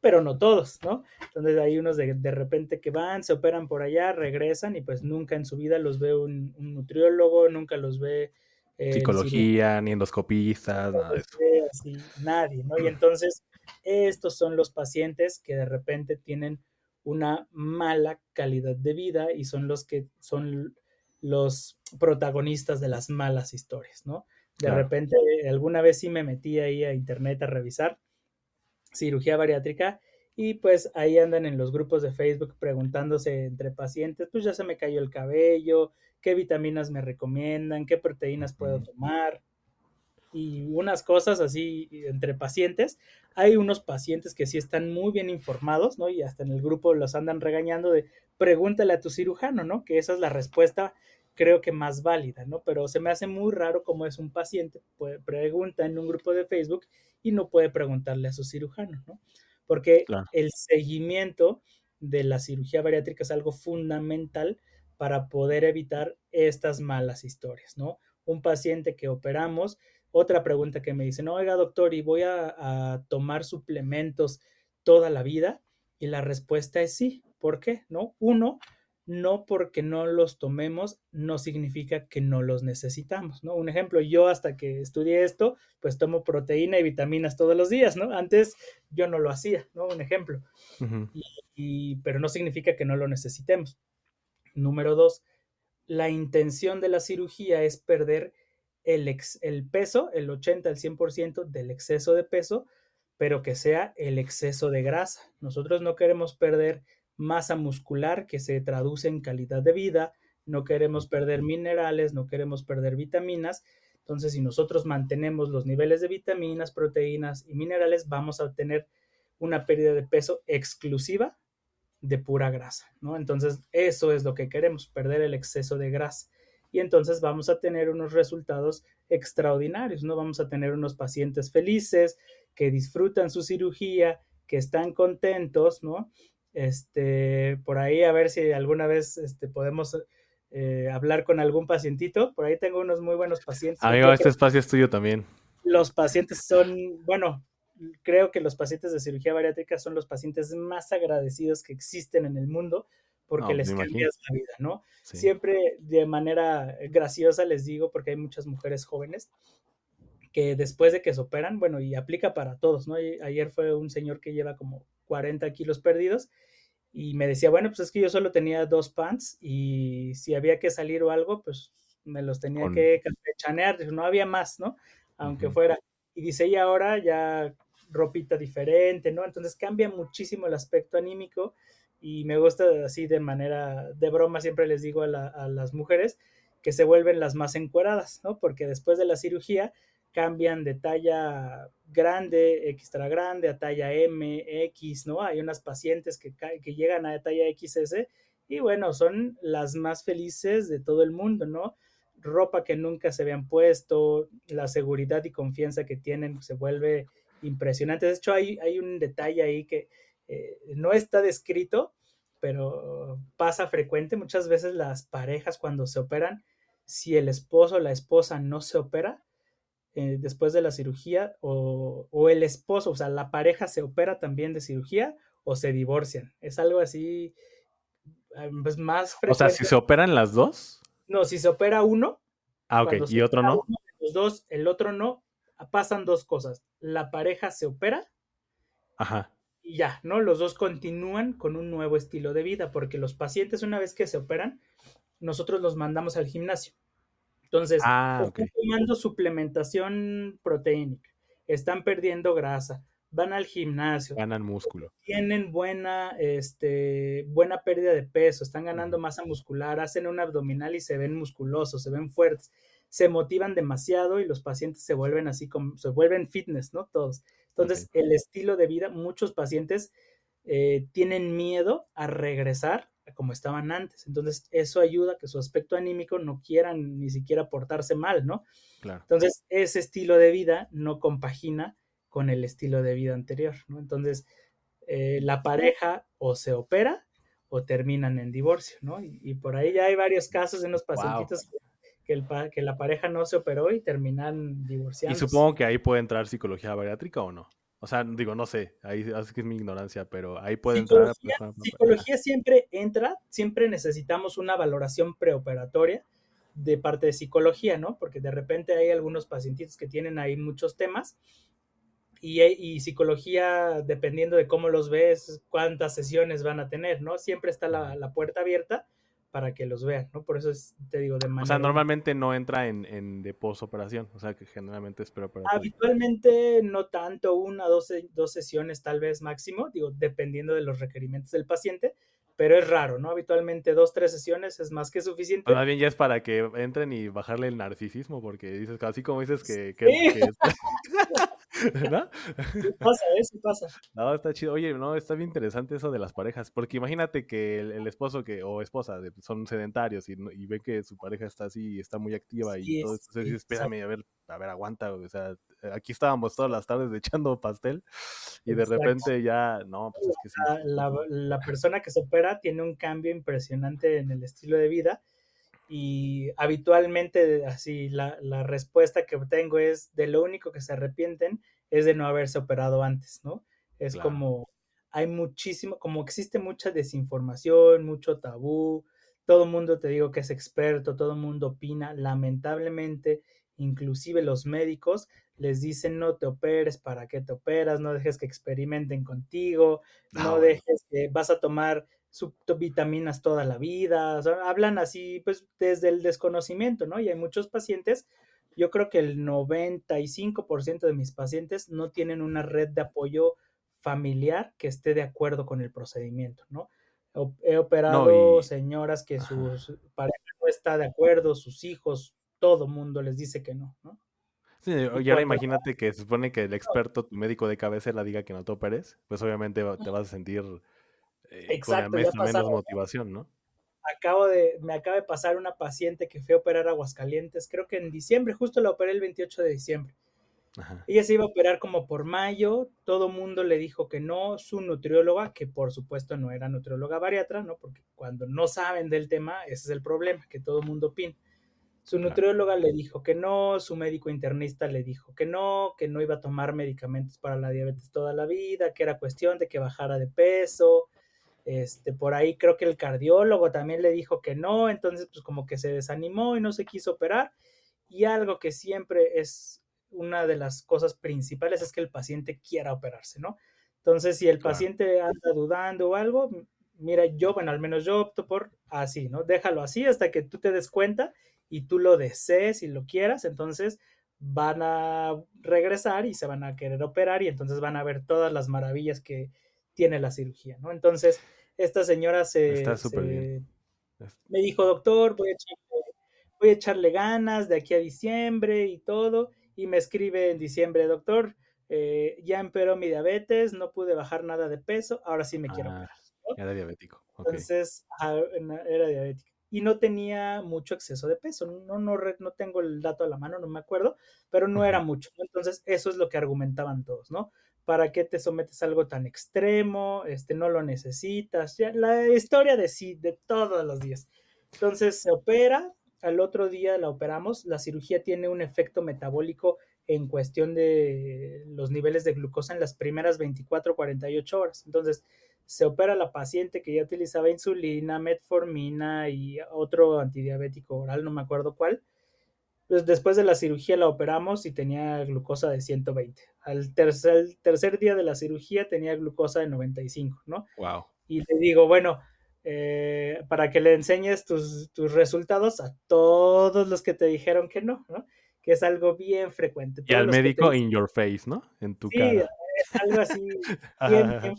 pero no todos, ¿no? Entonces hay unos de, de, repente que van, se operan por allá, regresan y pues nunca en su vida los ve un, nutriólogo, nunca los ve... Eh, Psicología, ni endoscopistas, nada de eso. nadie, ¿no? Y entonces estos son los pacientes que de repente tienen una mala calidad de vida y son los que son los protagonistas de las malas historias, ¿no? De repente, alguna vez sí me metí ahí a internet a revisar cirugía bariátrica y pues ahí andan en los grupos de Facebook preguntándose entre pacientes, pues ya se me cayó el cabello, qué vitaminas me recomiendan, qué proteínas puedo tomar y unas cosas así entre pacientes. Hay unos pacientes que sí están muy bien informados, ¿no? Y hasta en el grupo los andan regañando de pregúntale a tu cirujano, ¿no? Que esa es la respuesta creo que más válida, ¿no? Pero se me hace muy raro como es un paciente, pregunta en un grupo de Facebook y no puede preguntarle a su cirujano, ¿no? Porque el seguimiento de la cirugía bariátrica es algo fundamental para poder evitar estas malas historias, ¿no? Un paciente que operamos, otra pregunta que me dicen, oiga doctor, ¿y voy a, a tomar suplementos toda la vida? Y la respuesta es sí. ¿Por qué? ¿No? Uno, no porque no los tomemos no significa que no los necesitamos, ¿no? Un ejemplo, yo hasta que estudié esto, pues tomo proteína y vitaminas todos los días, ¿no? Antes yo no lo hacía, ¿no? Un ejemplo. y, pero no significa que no lo necesitemos. Número dos, la intención de la cirugía es perder el, el peso, el 80 al 100% del exceso de peso, pero que sea el exceso de grasa. Nosotros no queremos perder masa muscular que se traduce en calidad de vida, no queremos perder minerales, no queremos perder vitaminas. Entonces, si nosotros mantenemos los niveles de vitaminas, proteínas y minerales, vamos a obtener una pérdida de peso exclusiva de pura grasa, ¿no? Entonces, eso es lo que queremos, perder el exceso de grasa. Y entonces vamos a tener unos resultados extraordinarios, ¿no? Vamos a tener unos pacientes felices, que disfrutan su cirugía, que están contentos, ¿no? Este, por ahí a ver si alguna vez este, podemos eh, hablar con algún pacientito. Por ahí tengo unos muy buenos pacientes. Amigo, este espacio es tuyo también. Los pacientes son, bueno, creo que los pacientes de cirugía bariátrica son los pacientes más agradecidos que existen en el mundo porque les cambias la vida, ¿no? Siempre de manera graciosa les digo, porque hay muchas mujeres jóvenes que después de que se operan, bueno, y aplica para todos, ¿no? Ayer fue un señor que lleva como 40 kilos perdidos y me decía, bueno, pues es que yo solo tenía dos pants y si había que salir o algo, pues me los tenía que campechanear, no había más, ¿no? Aunque fuera. Y dice, y ahora ya ropita diferente, ¿no? Entonces cambia muchísimo el aspecto anímico y me gusta así de manera de broma, siempre les digo a, a las mujeres que se vuelven las más encueradas, ¿no? Porque después de la cirugía cambian de talla grande, extra grande, a talla M, X, ¿no? Hay unas pacientes que, que llegan a talla XS y bueno, son las más felices de todo el mundo, ¿no? Ropa que nunca se habían puesto, la seguridad y confianza que tienen se vuelve impresionante. De hecho, hay, hay un detalle ahí que eh, no está descrito, pero pasa frecuente. Muchas veces las parejas cuando se operan, si el esposo o la esposa no se opera, eh, después de la cirugía o, el esposo, o sea, la pareja se opera también de cirugía o se divorcian. Es algo así eh, pues, más frecuente. O sea, si se operan las dos. No, si se opera uno. Ah, ok, y otro no. los dos, el otro no, pasan dos cosas. La pareja se opera. Ajá. Y ya, ¿no? Los dos continúan con un nuevo estilo de vida, porque los pacientes, una vez que se operan, nosotros los mandamos al gimnasio. Entonces, ah, están tomando suplementación proteínica, están perdiendo grasa, van al gimnasio, ganan músculo, tienen buena, este, buena pérdida de peso, están ganando masa muscular, hacen un abdominal y se ven musculosos, se ven fuertes, se motivan demasiado y los pacientes se vuelven así como, se vuelven fitness, ¿no? Todos. Entonces, el estilo de vida, muchos pacientes eh, tienen miedo a regresar como estaban antes. Entonces, eso ayuda a que su aspecto anímico no quieran ni siquiera portarse mal, ¿no? Claro. Entonces, ese estilo de vida no compagina con el estilo de vida anterior, ¿no? Entonces, eh, la pareja o se opera o terminan en divorcio, ¿no? Y, por ahí ya hay varios casos en los pacientitos que, el, que la pareja no se operó y terminan divorciando. Y supongo que ahí puede entrar psicología bariátrica o no. O sea, digo, no sé, ahí que es mi ignorancia, pero ahí puede entrar. Psicología siempre entra, siempre necesitamos una valoración preoperatoria de parte de psicología, ¿no? Porque de repente hay algunos pacientitos que tienen ahí muchos temas y, y, psicología, dependiendo de cómo los ves, cuántas sesiones van a tener, ¿no? Siempre está la, la puerta abierta para que los vean, ¿no? Por eso es, te digo, de manera... O sea, normalmente no entra en, en de posoperación, o sea, que generalmente es preoperatorio. Habitualmente no tanto, una, dos, dos sesiones tal vez máximo, digo, dependiendo de los requerimientos del paciente, pero es raro, ¿no? Habitualmente dos, tres sesiones es más que suficiente. Pero bien ya es para que entren y bajarle el narcisismo, porque dices, así como dices que... que, ¿No? pasa, eso pasa. No, está chido. Oye, no, está bien interesante eso de las parejas, porque imagínate que el, esposo que o esposa son sedentarios y, y ven que su pareja está así y está muy activa y todo, entonces espérame, a ver, a ver, aguanta, o sea, aquí estábamos todas las tardes echando pastel y de repente ya, no, pues es que sí. La, la persona que se opera tiene un cambio impresionante en el estilo de vida y habitualmente así la, la, respuesta que obtengo es de lo único que se arrepienten es de no haberse operado antes, ¿no? Es como hay muchísimo, como existe mucha desinformación, mucho tabú, todo el mundo te digo que es experto, todo el mundo opina, lamentablemente, inclusive los médicos les dicen no te operes, ¿para qué te operas? No dejes que experimenten contigo, no, no dejes que vas a tomar vitaminas toda la vida, hablan así pues desde el desconocimiento, ¿no? Y hay muchos pacientes, yo creo que el 95% de mis pacientes no tienen una red de apoyo familiar que esté de acuerdo con el procedimiento, ¿no? He operado señoras que su pareja no está de acuerdo, sus hijos, todo mundo les dice que no, ¿no? Sí, y, ahora imagínate que se supone que el experto, tu médico de cabecera diga que no te operes, pues obviamente te vas a sentir eh, Exacto, con menos motivación, ¿no? Acabo de, me acaba de pasar una paciente que fue a operar Aguascalientes, creo que en diciembre, justo la operé el 28 de diciembre. Ella se iba a operar como por mayo, todo mundo le dijo que no, su nutrióloga, que por supuesto no era nutrióloga bariatra, ¿no? Porque cuando no saben del tema, ese es el problema, que todo mundo opina. Su nutrióloga le dijo que no, su médico internista le dijo que no, que no iba a tomar medicamentos para la diabetes toda la vida, que era cuestión de que bajara de peso, este, por ahí creo que el cardiólogo también le dijo que no, entonces pues como que se desanimó y no se quiso operar. Y algo que siempre es una de las cosas principales es que el paciente quiera operarse, ¿no? Entonces, si el paciente anda dudando o algo, mira, yo, bueno, al menos yo opto por así, ¿no? Déjalo así hasta que tú te des cuenta y tú lo desees y lo quieras, entonces van a regresar y se van a querer operar y entonces van a ver todas las maravillas que tiene la cirugía, ¿no? Entonces, esta señora se, me dijo, doctor, voy a, echarle, ganas de aquí a diciembre y todo, y me escribe en diciembre, doctor, eh, ya empeoró mi diabetes, no pude bajar nada de peso, ahora sí me quiero ah, Era diabético. Entonces, era diabético. Y no tenía mucho exceso de peso. No, no, no tengo el dato a la mano, no me acuerdo, pero no era mucho. Entonces, eso es lo que argumentaban todos, ¿no? ¿Para qué te sometes a algo tan extremo? Este, no lo necesitas. Ya, la historia de sí, de todos los días. Entonces se opera, al otro día la operamos, la cirugía tiene un efecto metabólico en cuestión de los niveles de glucosa en las primeras 24 48 horas. Entonces, se opera la paciente que ya utilizaba insulina, metformina y otro antidiabético oral, no me acuerdo cuál. Pues después de la cirugía la operamos y tenía glucosa de 120. Al tercer, tercer día de la cirugía tenía glucosa de 95, ¿no? Wow. Y le digo, bueno, eh, para que le enseñes tus, tus, resultados a todos los que te dijeron que no, ¿no? Que es algo bien frecuente. y al médico in your face, ¿no? En tu sí, cara. Es algo así, bien, bien,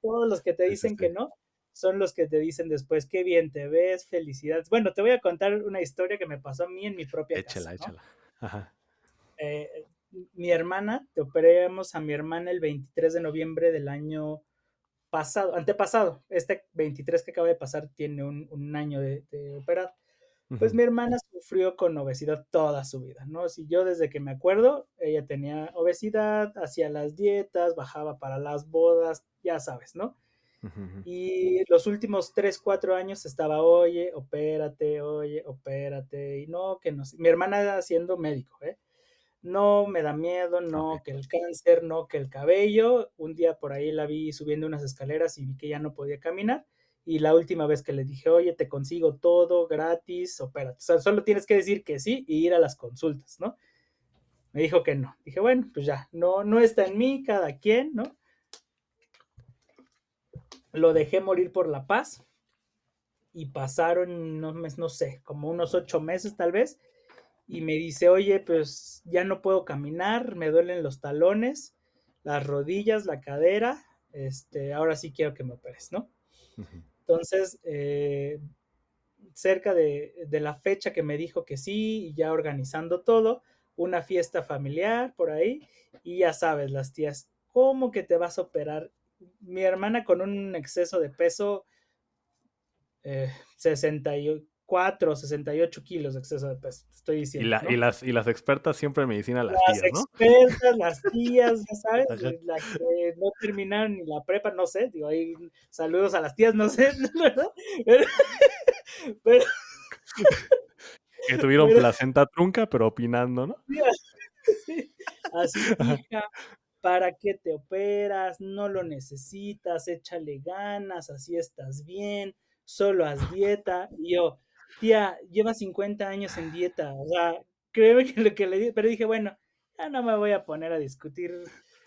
todos los que te dicen que no son los que te dicen después, qué bien te ves, felicidades. Bueno, te voy a contar una historia que me pasó a mí en mi propia échala, casa. Échala, Ajá. Eh, mi hermana, te operamos a mi hermana el 23 de noviembre del año pasado, antepasado. Este 23 que acaba de pasar tiene un, un año de, de operado. Pues mi hermana sufrió con obesidad toda su vida, ¿no? Si yo desde que me acuerdo, ella tenía obesidad, hacía las dietas, bajaba para las bodas, ya sabes, ¿no? Y los últimos 3, 4 años estaba, oye, opérate, oye, opérate, y no, que no. Mi hermana siendo médico, ¿eh? No me da miedo, no, okay. que el cáncer, no, que el cabello. Un día por ahí la vi subiendo unas escaleras y vi que ya no podía caminar y la última vez que le dije, oye, te consigo todo gratis, opérate. O sea, solo tienes que decir que sí y ir a las consultas, ¿no? Me dijo que no. Dije, bueno, pues ya, no, no está en mí, cada quien, ¿no? Lo dejé morir por la paz y pasaron, no, no sé, como unos ocho meses tal vez. Y me dice, oye, pues ya no puedo caminar, me duelen los talones, las rodillas, la cadera, este, ahora sí quiero que me operes, ¿no? Uh -huh. Entonces, eh, cerca de, de, la fecha que me dijo que sí, y ya organizando todo, una fiesta familiar por ahí, y ya sabes, las tías, ¿cómo que te vas a operar? Mi hermana con un exceso de peso, eh, 64, 68 kilos de exceso de peso, te estoy diciendo. Y, la, ¿no? y, las, y las expertas siempre en medicina, las, las tías, ¿no? expertas, las tías, ya sabes, las que no terminaron ni la prepa, no sé, digo, ahí saludos a las tías, no sé, ¿verdad? Pero, pero que tuvieron pero, placenta trunca, pero opinando, ¿no? Sí, así, hija, ¿para qué te operas? No lo necesitas, échale ganas, así estás bien, solo haz dieta. Y yo, tía, lleva 50 años en dieta, o sea, créeme que lo que le di, pero dije, bueno, ya no me voy a poner a discutir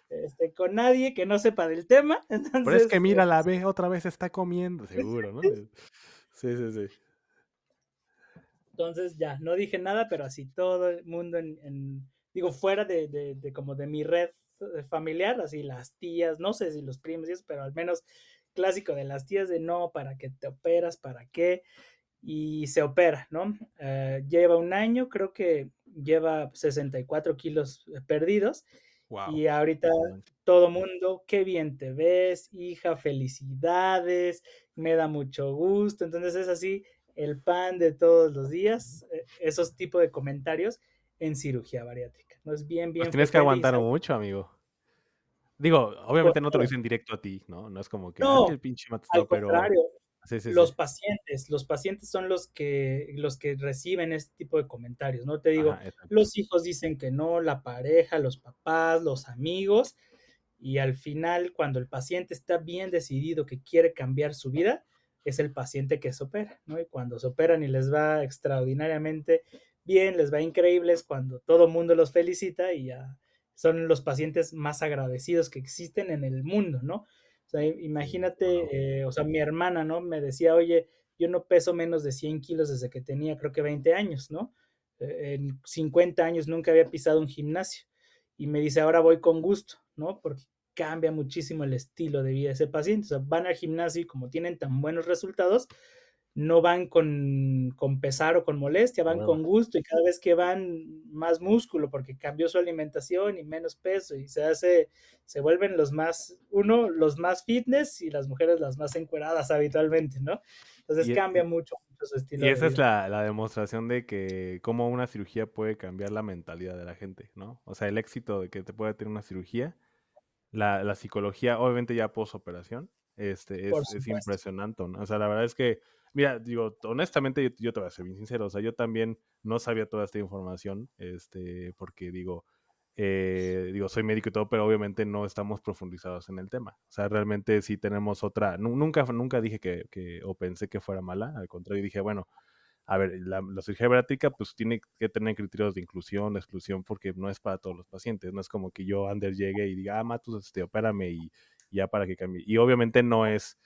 este, con nadie que no sepa del tema. Entonces, pero es que mira, la ve otra vez está comiendo, seguro, ¿no? Sí, sí, sí. Entonces ya, no dije nada, pero así todo el mundo en, en digo, fuera de, de, de, como de mi red familiar, así las tías, no sé si los primos y eso, pero al menos clásico de las tías de no, para que te operas, para qué, y se opera, ¿no? Uh, lleva un año, creo que lleva 64 kilos perdidos, wow. y ahorita todo mundo, qué bien te ves, hija, felicidades, me da mucho gusto, entonces es así, el pan de todos los días, esos tipos de comentarios en cirugía bariátrica. No es bien, bien. Pues tienes que aguantar mucho, amigo. Digo, obviamente no te lo dicen directo a ti, ¿no? No es como que no, el pinche al pero contrario, sí, sí, los pacientes, los pacientes son los que los que reciben este tipo de comentarios, ¿no? Te digo, Ajá, los hijos dicen que no, la pareja, los papás, los amigos, y al final, cuando el paciente está bien decidido que quiere cambiar su vida, es el paciente que se opera, ¿no? Y cuando se operan y les va extraordinariamente bien, les va increíble, es cuando todo el mundo los felicita y ya son los pacientes más agradecidos que existen en el mundo, ¿no? O sea, imagínate, eh, o sea, mi hermana, ¿no? Me decía, oye, yo no peso menos de 100 kilos desde que tenía, creo que 20 años, ¿no? Eh, en 50 años nunca había pisado un gimnasio. Y me dice, ahora voy con gusto, ¿no? Porque cambia muchísimo el estilo de vida de ese paciente. O sea, van al gimnasio y como tienen tan buenos resultados, no van con, con pesar o con molestia, van bueno. con gusto y cada vez que van más músculo porque cambió su alimentación y menos peso y se hace, se vuelven los más, uno, los más fitness y las mujeres las más encueradas habitualmente, ¿no? Entonces y, cambia mucho, mucho, su estilo. Y esa es la, la, demostración de que cómo una cirugía puede cambiar la mentalidad de la gente, ¿no? O sea, el éxito de que te pueda tener una cirugía la, la, psicología, obviamente ya post-operación, este, es, es, impresionante, ¿no? O sea, la verdad es que, mira, digo, honestamente, yo, yo, te voy a ser bien sincero, o sea, yo también no sabía toda esta información, este, porque digo, eh, digo, soy médico y todo, pero obviamente no estamos profundizados en el tema. O sea, realmente sí tenemos otra, nunca, nunca dije que, que, o pensé que fuera mala, al contrario, dije, bueno, a ver, la, cirugía bariátrica pues tiene que tener criterios de inclusión, de exclusión, porque no es para todos los pacientes, no es como que yo, Ander, llegue y diga, ah, Matus, este, opérame y, ya para que cambie. Y obviamente no es,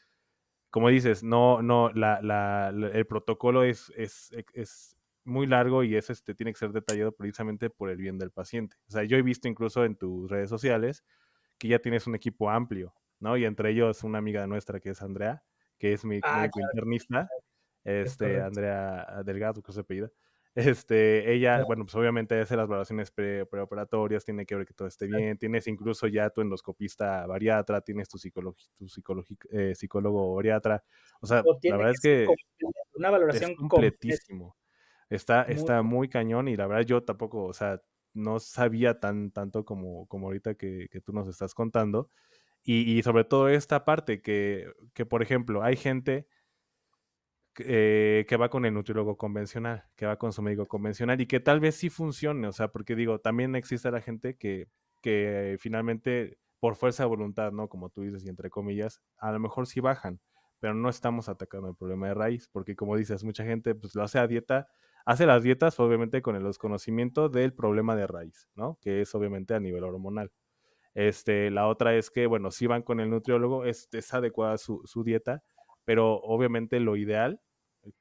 como dices, no, no, la, la, el protocolo es, es, es muy largo y es, este, tiene que ser detallado precisamente por el bien del paciente. O sea, yo he visto incluso en tus redes sociales que ya tienes un equipo amplio, ¿no? Y entre ellos una amiga nuestra que es Andrea, que es mi ah, internista, este, Andrea Delgado, que se apellida. Este, ella, bueno, pues obviamente hace las valoraciones preoperatorias, tiene que ver que todo esté bien, tienes incluso ya tu endoscopista bariatra, tienes tu, tu eh, psicólogo bariatra, o sea, la verdad es que una valoración es completísimo. Está, muy está muy cañón y la verdad yo tampoco, o sea, no sabía tan tanto como, como ahorita que, que tú nos estás contando. Y, y, sobre todo esta parte que, que, por ejemplo, hay gente eh, que va con el nutriólogo convencional, que va con su médico convencional y que tal vez sí funcione, o sea, porque digo, también existe la gente que, que finalmente por fuerza de voluntad, ¿no? Como tú dices y entre comillas, a lo mejor sí bajan, pero no estamos atacando el problema de raíz, porque como dices, mucha gente pues lo hace a dieta hace las dietas obviamente con el desconocimiento del problema de raíz, ¿no? Que es obviamente a nivel hormonal. Este, la otra es que, bueno, si van con el nutriólogo, es, es adecuada su, su, dieta, pero obviamente lo ideal,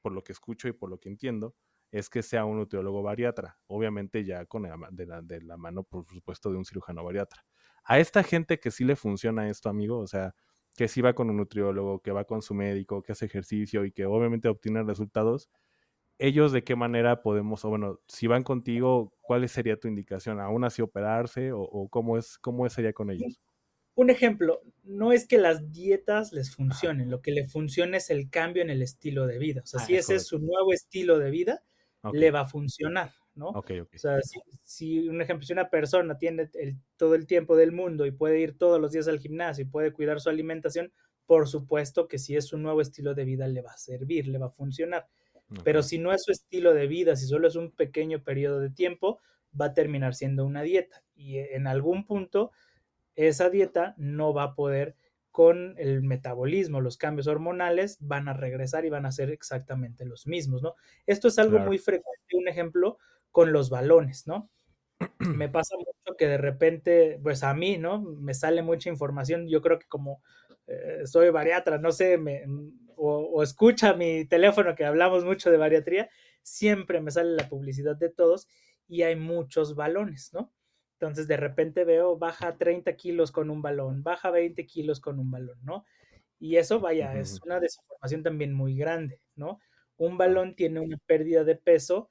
por lo que escucho y por lo que entiendo, es que sea un nutriólogo bariatra, obviamente ya con de, la, de la mano, por supuesto, de un cirujano bariatra. A esta gente que sí le funciona esto, amigo, o sea, que sí va con un nutriólogo, que va con su médico, que hace ejercicio y que obviamente obtiene resultados, ellos de qué manera podemos, o bueno, si van contigo, ¿cuál sería tu indicación? ¿Aún así operarse o, cómo, es, cómo sería con ellos? Un ejemplo, no es que las dietas les funcionen, lo que le funciona es el cambio en el estilo de vida. O sea, ah, si ese es su nuevo estilo de vida, le va a funcionar, ¿no? O sea, si, un ejemplo, si una persona tiene todo el tiempo del mundo y puede ir todos los días al gimnasio y puede cuidar su alimentación, por supuesto que si es su nuevo estilo de vida le va a servir, le va a funcionar. Pero si no es su estilo de vida, si solo es un pequeño periodo de tiempo, va a terminar siendo una dieta. Y en algún punto, esa dieta no va a poder con el metabolismo, los cambios hormonales van a regresar y van a ser exactamente los mismos, ¿no? Esto es algo muy frecuente, un ejemplo con los balones, ¿no? Me pasa mucho que de repente, pues a mí, ¿no? Me sale mucha información, yo creo que como eh, soy bariatra, no sé, me, o, escucha mi teléfono que hablamos mucho de bariatría, siempre me sale la publicidad de todos y hay muchos balones, ¿no? Entonces de repente veo baja 30 kilos con un balón, baja 20 kilos con un balón, ¿no? Y eso, vaya, es una desinformación también muy grande, ¿no? Un balón tiene una pérdida de peso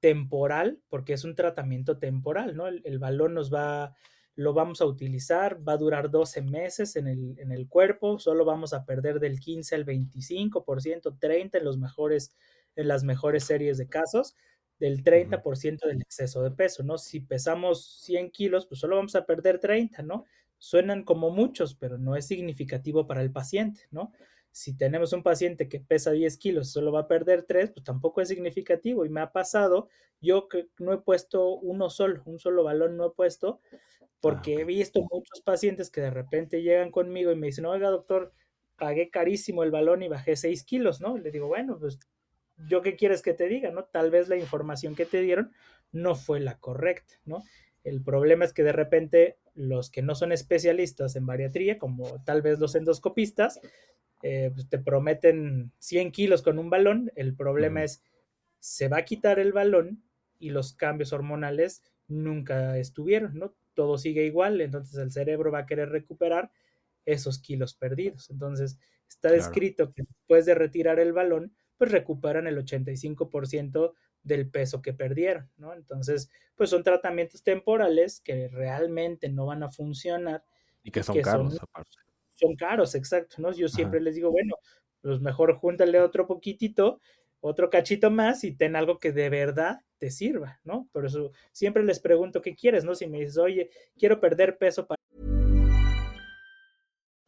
temporal, porque es un tratamiento temporal, ¿no? El, el balón nos va lo vamos a utilizar, va a durar 12 meses en el, en el cuerpo, solo vamos a perder del 15 al 25%, 30 en los mejores, en las mejores series de casos, del 30% del exceso de peso, ¿no? Si pesamos 100 kilos, pues solo vamos a perder 30, ¿no? Suenan como muchos, pero no es significativo para el paciente, ¿no? Si tenemos un paciente que pesa 10 kilos, solo va a perder 3, pues tampoco es significativo. Y me ha pasado, yo que no he puesto uno solo, un solo balón no he puesto, Ah, porque he visto muchos pacientes que de repente llegan conmigo y me dicen, oiga, doctor, pagué carísimo el balón y bajé 6 kilos, ¿no? Le digo, bueno, pues yo qué quieres que te diga, ¿no? Tal vez la información que te dieron no fue la correcta, ¿no? El problema es que de repente los que no son especialistas en bariatría, como tal vez los endoscopistas, eh, pues te prometen 100 kilos con un balón. El problema es, se va a quitar el balón y los cambios hormonales nunca estuvieron, ¿no? todo sigue igual, entonces el cerebro va a querer recuperar esos kilos perdidos. Entonces, está descrito que después de retirar el balón, pues recuperan el 85% del peso que perdieron, ¿no? Entonces, pues son tratamientos temporales que realmente no van a funcionar. Y que son caros, aparte. Son caros, exacto, ¿no? Yo siempre les digo, bueno, pues mejor júntale otro poquitito otro cachito más y ten algo que de verdad te sirva, ¿no? Por eso siempre les pregunto qué quieres, ¿no? Si me dices, oye, quiero perder peso para...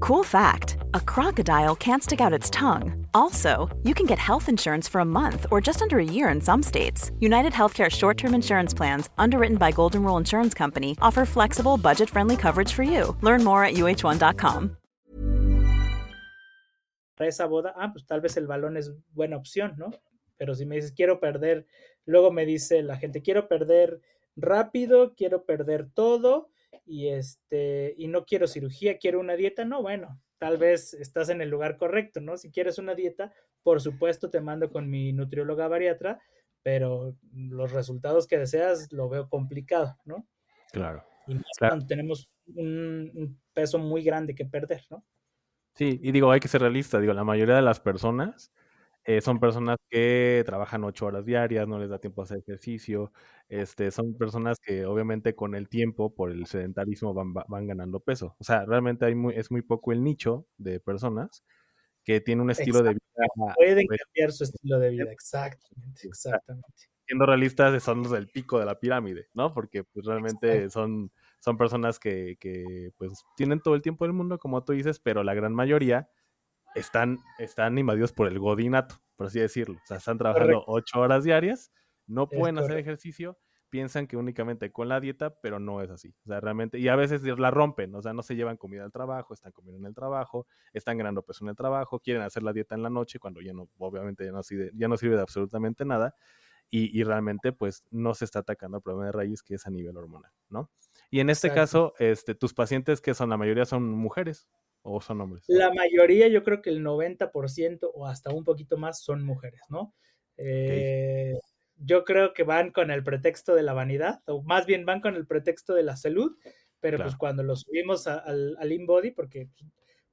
Cool fact a crocodile can't stick out its tongue. Also, you can get health insurance for a month or just under a year in some states. United Healthcare short term insurance plans, underwritten by Golden Rule Insurance Company, offer flexible, budget friendly coverage for you. Learn more at uh1.com. Esa boda, ah, pues tal vez el balón es buena opción, ¿no? Pero si me dices quiero perder, luego me dice la gente quiero perder rápido, quiero perder todo y este y no quiero cirugía, quiero una dieta, no, bueno, tal vez estás en el lugar correcto, ¿no? Si quieres una dieta, por supuesto te mando con mi nutrióloga bariatra, pero los resultados que deseas lo veo complicado, ¿no? Claro. Y más cuando tenemos un, un, peso muy grande que perder, ¿no? Sí, y digo, hay que ser realista, digo, la mayoría de las personas eh, son personas que trabajan ocho horas diarias, no les da tiempo a hacer ejercicio. Este, son personas que obviamente con el tiempo, por el sedentarismo, van, van ganando peso. O sea, realmente hay muy, es muy poco el nicho de personas que tienen un estilo de vida. Pueden pues cambiar su estilo de vida, exactamente, exactamente. Siendo realistas, son los del pico de la pirámide, ¿no? Porque pues realmente son, son personas que, que pues tienen todo el tiempo del mundo, como tú dices, pero la gran mayoría están, están invadidos por el godinato, por así decirlo. O sea, están trabajando ocho horas diarias, no pueden hacer ejercicio, piensan que únicamente con la dieta, pero no es así. O sea, realmente, y a veces la rompen, o sea, no se llevan comida al trabajo, están comiendo en el trabajo, están ganando peso en el trabajo, quieren hacer la dieta en la noche, cuando ya no, obviamente ya no sirve, ya no sirve de absolutamente nada. Y, y, realmente pues no se está atacando el problema de raíz que es a nivel hormonal, ¿no? Y en este caso, este, tus pacientes que son, la mayoría son mujeres, ¿O son hombres? La mayoría, yo creo que el 90% o hasta un poquito más son mujeres, ¿no? Eh, yo creo que van con el pretexto de la vanidad, o más bien van con el pretexto de la salud, pero pues cuando los subimos al, al InBody, porque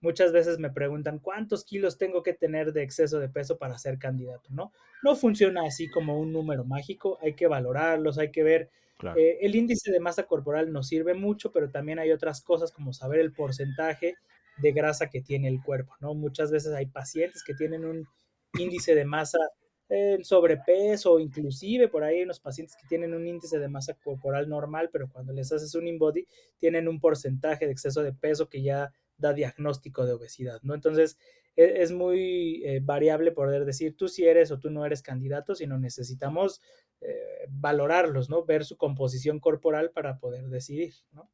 muchas veces me preguntan cuántos kilos tengo que tener de exceso de peso para ser candidato, ¿no? No funciona así como un número mágico, hay que valorarlos, hay que ver. Eh, el índice de masa corporal nos sirve mucho, pero también hay otras cosas como saber el porcentaje de grasa que tiene el cuerpo, ¿no? Muchas veces hay pacientes que tienen un índice de masa en sobrepeso, inclusive por ahí hay unos pacientes que tienen un índice de masa corporal normal, pero cuando les haces un InBody tienen un porcentaje de exceso de peso que ya da diagnóstico de obesidad, ¿no? Entonces e, es, muy eh, variable poder decir tú si eres o tú no eres candidato, sino necesitamos eh, valorarlos, ¿no? Ver su composición corporal para poder decidir, ¿no?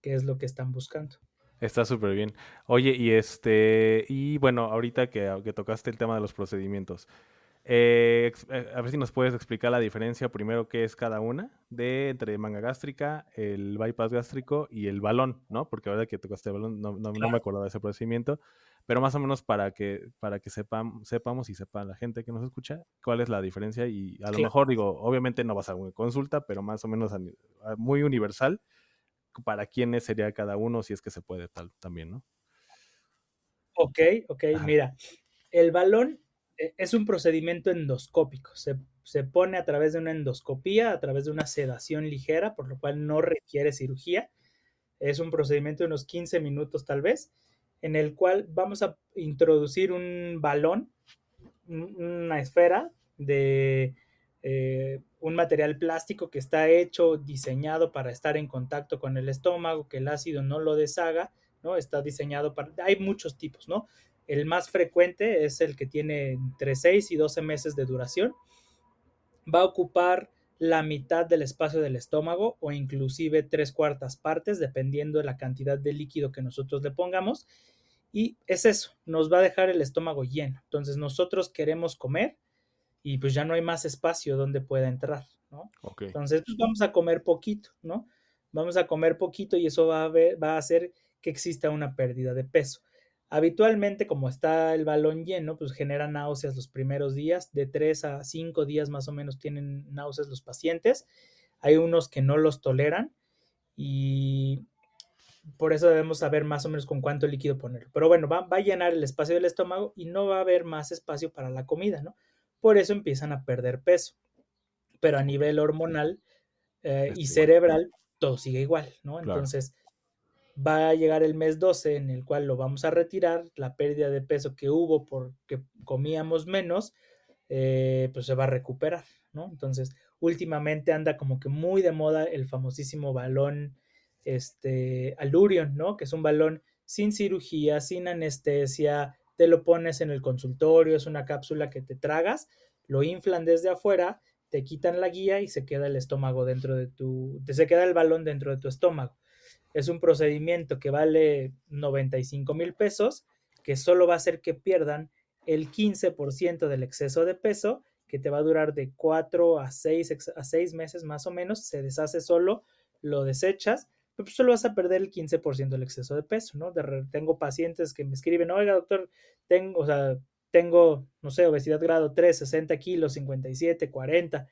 ¿Qué es lo que están buscando? Está súper bien. Oye, y este, y bueno, ahorita que, que tocaste el tema de los procedimientos, eh, eh, a ver si nos puedes explicar la diferencia primero qué es cada una de entre manga gástrica, el bypass gástrico y el balón, ¿no? Porque ahora que tocaste el balón no, no, me acordaba de ese procedimiento, pero más o menos para que, para que sepan, sepamos y sepa la gente que nos escucha cuál es la diferencia y a lo mejor digo, obviamente no vas a una consulta, pero más o menos muy universal para quiénes sería cada uno, si es que se puede tal también, ¿no? Ok, ok, mira, el balón eh, es un procedimiento endoscópico, se, se, pone a través de una endoscopía, a través de una sedación ligera, por lo cual no requiere cirugía. Es un procedimiento de unos 15 minutos tal vez, en el cual vamos a introducir un balón, una esfera de eh, un material plástico que está hecho, diseñado para estar en contacto con el estómago, que el ácido no lo deshaga, ¿no? Está diseñado para... Hay muchos tipos, ¿no? El más frecuente es el que tiene entre 6 y 12 meses de duración. Va a ocupar la mitad del espacio del estómago o inclusive tres cuartas partes, dependiendo de la cantidad de líquido que nosotros le pongamos. Y es eso, nos va a dejar el estómago lleno. Entonces nosotros queremos comer, y pues ya no hay más espacio donde pueda entrar, ¿no? Entonces, pues vamos a comer poquito, ¿no? Vamos a comer poquito y eso va a, va a hacer que exista una pérdida de peso. Habitualmente, como está el balón lleno, pues genera náuseas los primeros días, de tres a cinco días más o menos tienen náuseas los pacientes. Hay unos que no los toleran y por eso debemos saber más o menos con cuánto líquido ponerlo. Pero bueno, va, va a llenar el espacio del estómago y no va a haber más espacio para la comida, ¿no? Por eso empiezan a perder peso. Pero a nivel hormonal eh, y cerebral, todo sigue igual, ¿no? Entonces, va a llegar el mes 12 en el cual lo vamos a retirar, la pérdida de peso que hubo porque comíamos menos, eh, pues se va a recuperar, ¿no? Entonces, últimamente anda como que muy de moda el famosísimo balón este, Alurion, ¿no? Que es un balón sin cirugía, sin anestesia, te lo pones en el consultorio, es una cápsula que te tragas, lo inflan desde afuera, te quitan la guía y se queda el estómago dentro de tu, se queda el balón dentro de tu estómago. Es un procedimiento que vale 95 mil pesos, que solo va a hacer que pierdan el 15% del exceso de peso, que te va a durar de 4 a 6, a 6 meses más o menos, se deshace solo, lo desechas pues solo vas a perder el 15% del exceso de peso, ¿no? tengo pacientes que me escriben, oiga, doctor, tengo, o sea, tengo, no sé, obesidad grado 3, 60 kilos, 57, 40,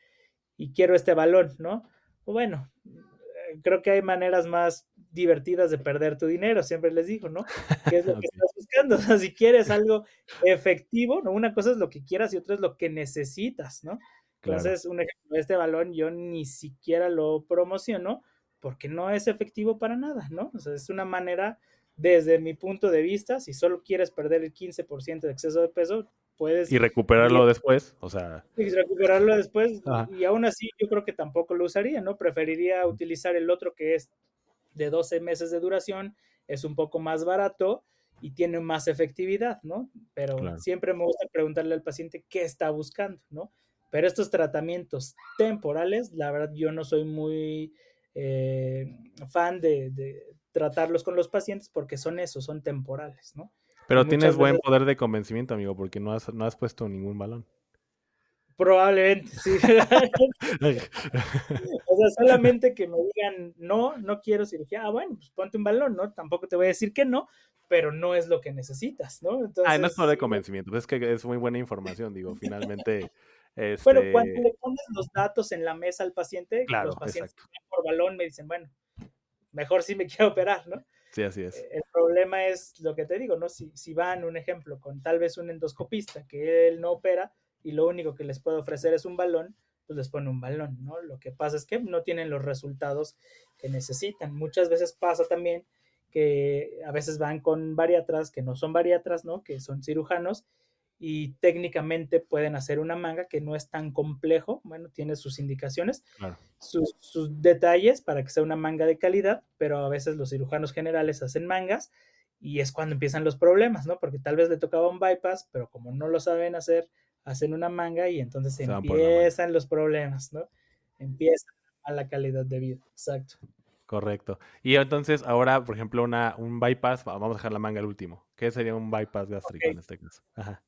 y quiero este balón, ¿no? Bueno, eh, creo que hay maneras más divertidas de perder tu dinero, siempre les digo, ¿no? ¿Qué es lo que estás buscando? O sea, si quieres algo efectivo, ¿no? Una cosa es lo que quieras y otra es lo que necesitas, ¿no? Entonces, un ejemplo, este balón yo ni siquiera lo promociono porque no es efectivo para nada, ¿no? O sea, es una manera, desde mi punto de vista, si solo quieres perder el 15% de exceso de peso, puedes... Y recuperarlo después, o sea... Y recuperarlo después, y aún así yo creo que tampoco lo usaría, ¿no? Preferiría utilizar el otro que es de 12 meses de duración, es un poco más barato y tiene más efectividad, ¿no? Pero siempre me gusta preguntarle al paciente qué está buscando, ¿no? Pero estos tratamientos temporales, la verdad, yo no soy muy eh, fan de, tratarlos con los pacientes porque son eso, son temporales, ¿no? Pero tienes buen poder de convencimiento, amigo, porque no has, no has puesto ningún balón. Probablemente, sí. o sea, solamente que me digan, no, no quiero cirugía. Ah, bueno, pues ponte un balón, ¿no? Tampoco te voy a decir que no, pero no es lo que necesitas, ¿no? Entonces, ah, no es poder de convencimiento, pues es que es muy buena información, digo, finalmente bueno, cuando este le pones los datos en la mesa al paciente, los pacientes por balón me dicen, bueno, mejor sí me quiero operar, ¿no? Sí, así es. Eh, el problema es lo que te digo, ¿no? Si, si van, un ejemplo, con tal vez un endoscopista que él no opera y lo único que les puede ofrecer es un balón, pues les pone un balón, ¿no? Lo que pasa es que no tienen los resultados que necesitan. Muchas veces pasa también que a veces van con bariatras que no son bariatras, ¿no? Que son cirujanos y técnicamente pueden hacer una manga que no es tan complejo, bueno, tiene sus indicaciones, sus, detalles para que sea una manga de calidad, pero a veces los cirujanos generales hacen mangas y es cuando empiezan los problemas, ¿no? Porque tal vez le tocaba un bypass, pero como no lo saben hacer, hacen una manga y entonces empiezan los problemas, ¿no? Empieza a la calidad de vida, exacto. Correcto. Y entonces ahora, por ejemplo, una, un bypass, vamos a dejar la manga al último. ¿Qué sería un bypass gástrico en este caso? Ajá.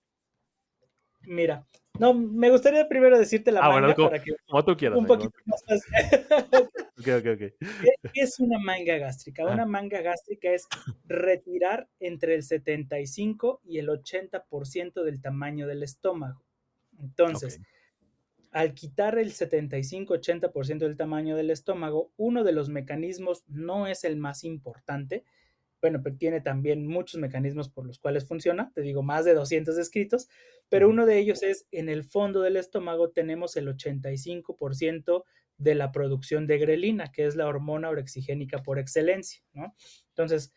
Mira, no, me gustaría primero decirte la ah, manga como, para que como tú quieras. Un poquito más fácil. ok, ok, ok. ¿Qué es una manga gástrica? Una ah. manga gástrica es retirar entre el 75 y el 80% del tamaño del estómago. Entonces, al quitar el 75-80% del tamaño del estómago, uno de los mecanismos no es el más importante, bueno, pero tiene también muchos mecanismos por los cuales funciona, te digo, más de 200 escritos, pero uno de ellos es en el fondo del estómago tenemos el 85% de la producción de grelina, que es la hormona orexigénica por excelencia, ¿no? Entonces,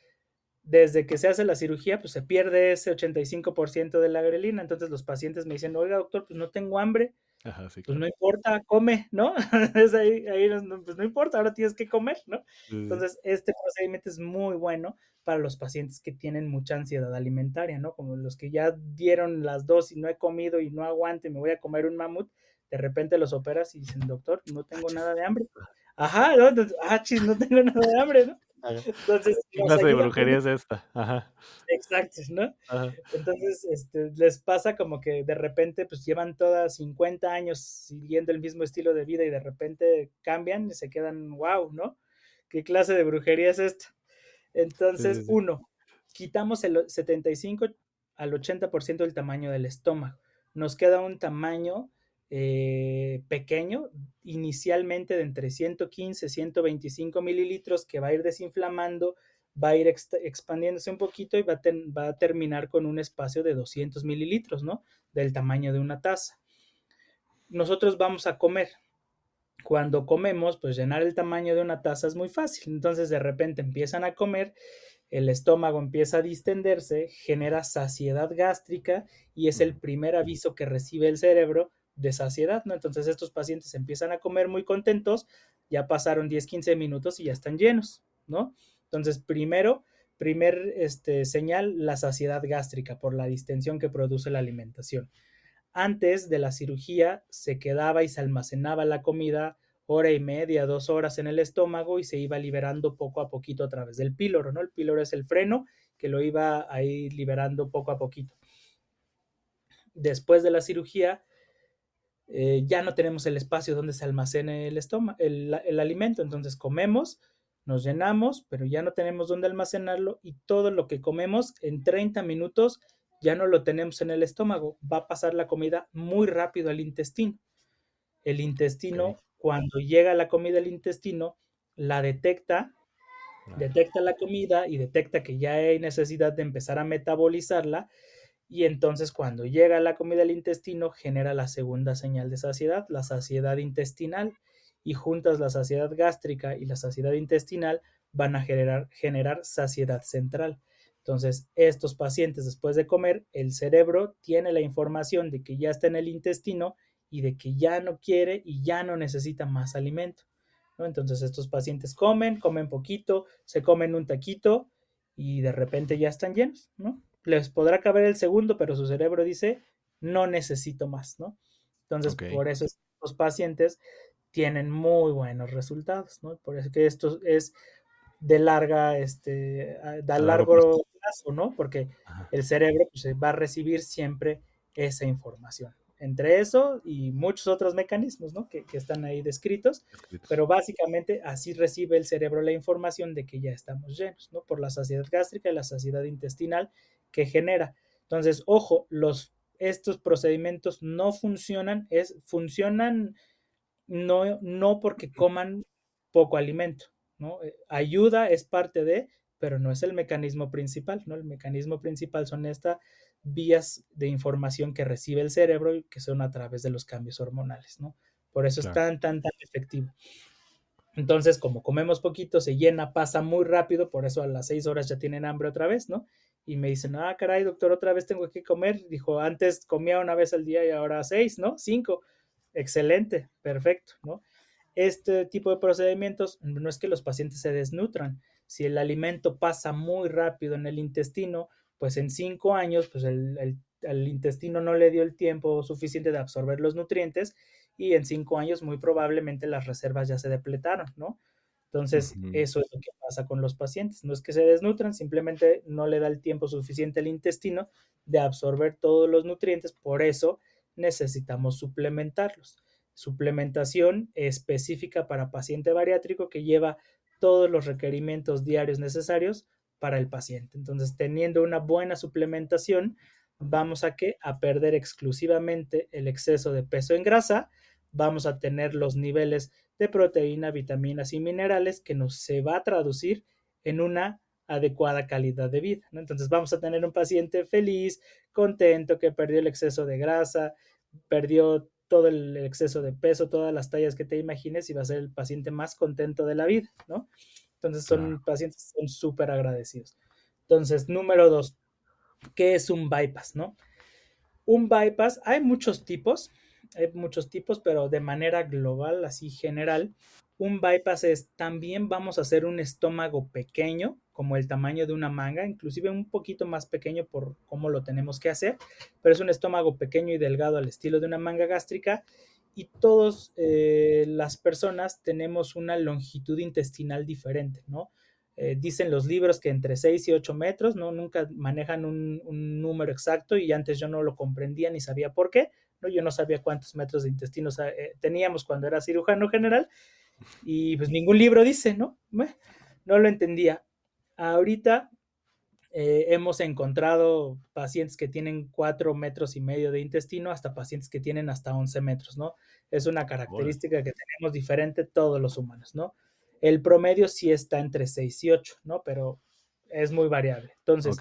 desde que se hace la cirugía, pues se pierde ese 85% de la grelina, entonces los pacientes me dicen, oiga doctor, pues no tengo hambre, pues no importa, come, ¿no? ahí, ahí pues no importa, ahora tienes que comer, ¿no? Entonces, este procedimiento es muy bueno para los pacientes que tienen mucha ansiedad alimentaria, ¿no? Como los que ya dieron las dos y no he comido y no aguanto y me voy a comer un mamut, de repente los operas y dicen, doctor, no tengo nada de hambre. Ajá, ¿no? ah, chis, no tengo nada de hambre, ¿no? Entonces, ¿Qué clase de brujería es esta? Ajá. Exacto, ¿no? Entonces, este, les pasa como que de repente, pues llevan todas 50 años siguiendo el mismo estilo de vida y de repente cambian y se quedan, wow, ¿no? ¿Qué clase de brujería es esta? Entonces, uno, quitamos el 75 al 80% del tamaño del estómago. Nos queda un tamaño eh, pequeño, inicialmente de entre 115 y 125 mililitros, que va a ir desinflamando, va a ir expandiéndose un poquito y va a, va a terminar con un espacio de 200 mililitros, ¿no? Del tamaño de una taza. Nosotros vamos a comer. cuando comemos, pues llenar el tamaño de una taza es muy fácil. Entonces de repente empiezan a comer, el estómago empieza a distenderse, genera saciedad gástrica y es el primer aviso que recibe el cerebro de saciedad, ¿no? Entonces estos pacientes empiezan a comer muy contentos, ya pasaron 10, 15 minutos y ya están llenos, ¿no? Entonces, primero, primer este, señal, la saciedad gástrica por la distensión que produce la alimentación antes de la cirugía se quedaba y se almacenaba la comida hora y media, dos horas en el estómago y se iba liberando poco a poquito a través del píloro, ¿no? El píloro es el freno que lo iba a ir liberando poco a poquito. Después de la cirugía, eh, ya no tenemos el espacio donde se almacene el estómago, el, el alimento, entonces comemos, nos llenamos, pero ya no tenemos dónde almacenarlo y todo lo que comemos en 30 minutos ya no lo tenemos en el estómago, va a pasar la comida muy rápido al intestino. El intestino, cuando llega la comida al intestino, la detecta, detecta la comida y detecta que ya hay necesidad de empezar a metabolizarla. Y entonces cuando llega la comida al intestino, genera la segunda señal de saciedad, la saciedad intestinal. Y juntas la saciedad gástrica y la saciedad intestinal van a generar, generar saciedad central. Entonces, estos pacientes después de comer, el cerebro tiene la información de que ya está en el intestino y de que ya no quiere y ya no necesita más alimento. Entonces, estos pacientes comen, comen poquito, se comen un taquito y de repente ya están llenos, ¿no? Les podrá caber el segundo, pero su cerebro dice, no necesito más, ¿no? Entonces, por eso estos pacientes tienen muy buenos resultados, ¿no? Por eso que esto es de larga, este, da largo plazo, ¿no? Porque el cerebro pues, va a recibir siempre esa información. Entre eso y muchos otros mecanismos, ¿no? Que, están ahí descritos, pero básicamente así recibe el cerebro la información de que ya estamos llenos, ¿no? Por la saciedad gástrica y la saciedad intestinal que genera. Entonces, ojo, los, estos procedimientos no funcionan, es, funcionan no, no porque coman poco alimento, ¿no? Eh, ayuda es parte de, pero no es el mecanismo principal, ¿no? El mecanismo principal son estas vías de información que recibe el cerebro y que son a través de los cambios hormonales, ¿no? Por eso es tan, tan, tan efectivo. Entonces, como comemos poquito, se llena, pasa muy rápido, por eso a las seis horas ya tienen hambre otra vez, ¿no? Y me dicen, ah, caray, doctor, otra vez tengo que comer. Dijo, antes comía una vez al día y ahora seis, ¿no? Cinco. Excelente, perfecto, ¿no? este tipo de procedimientos no es que los pacientes se desnutran. Si el alimento pasa muy rápido en el intestino, pues en cinco años, pues el, intestino no le dio el tiempo suficiente de absorber los nutrientes y en cinco años muy probablemente las reservas ya se depletaron, ¿no? Entonces, eso es lo que pasa con los pacientes. No es que se desnutran, simplemente no le da el tiempo suficiente al intestino de absorber todos los nutrientes, por eso necesitamos suplementarlos suplementación específica para paciente bariátrico que lleva todos los requerimientos diarios necesarios para el paciente. Entonces, teniendo una buena suplementación, vamos a que a perder exclusivamente el exceso de peso en grasa, vamos a tener los niveles de proteína, vitaminas y minerales que nos se va a traducir en una adecuada calidad de vida. Entonces vamos a tener un paciente feliz, contento, que perdió el exceso de grasa, perdió todo el exceso de peso, todas las tallas que te imagines y va a ser el paciente más contento de la vida, ¿no? Entonces son pacientes son súper agradecidos. Entonces, número dos, ¿qué es un bypass, no? Un bypass, hay muchos tipos, hay muchos tipos, pero de manera global, así general, un bypass es también vamos a hacer un estómago pequeño, como el tamaño de una manga, inclusive un poquito más pequeño por cómo lo tenemos que hacer, pero es un estómago pequeño y delgado al estilo de una manga gástrica y todas eh, las personas tenemos una longitud intestinal diferente, ¿no? Eh, dicen los libros que entre 6 y 8 metros, ¿no? Nunca manejan un, número exacto y antes yo no lo comprendía ni sabía por qué, ¿no? Yo no sabía cuántos metros de intestino eh, teníamos cuando era cirujano general y pues ningún libro dice, ¿no? No lo entendía. Ahorita eh, hemos encontrado pacientes que tienen cuatro metros y medio de intestino hasta pacientes que tienen hasta 11 metros, ¿no? Es una característica que tenemos diferente todos los humanos, ¿no? El promedio sí está entre 6 y 8, ¿no? Pero es muy variable. Entonces,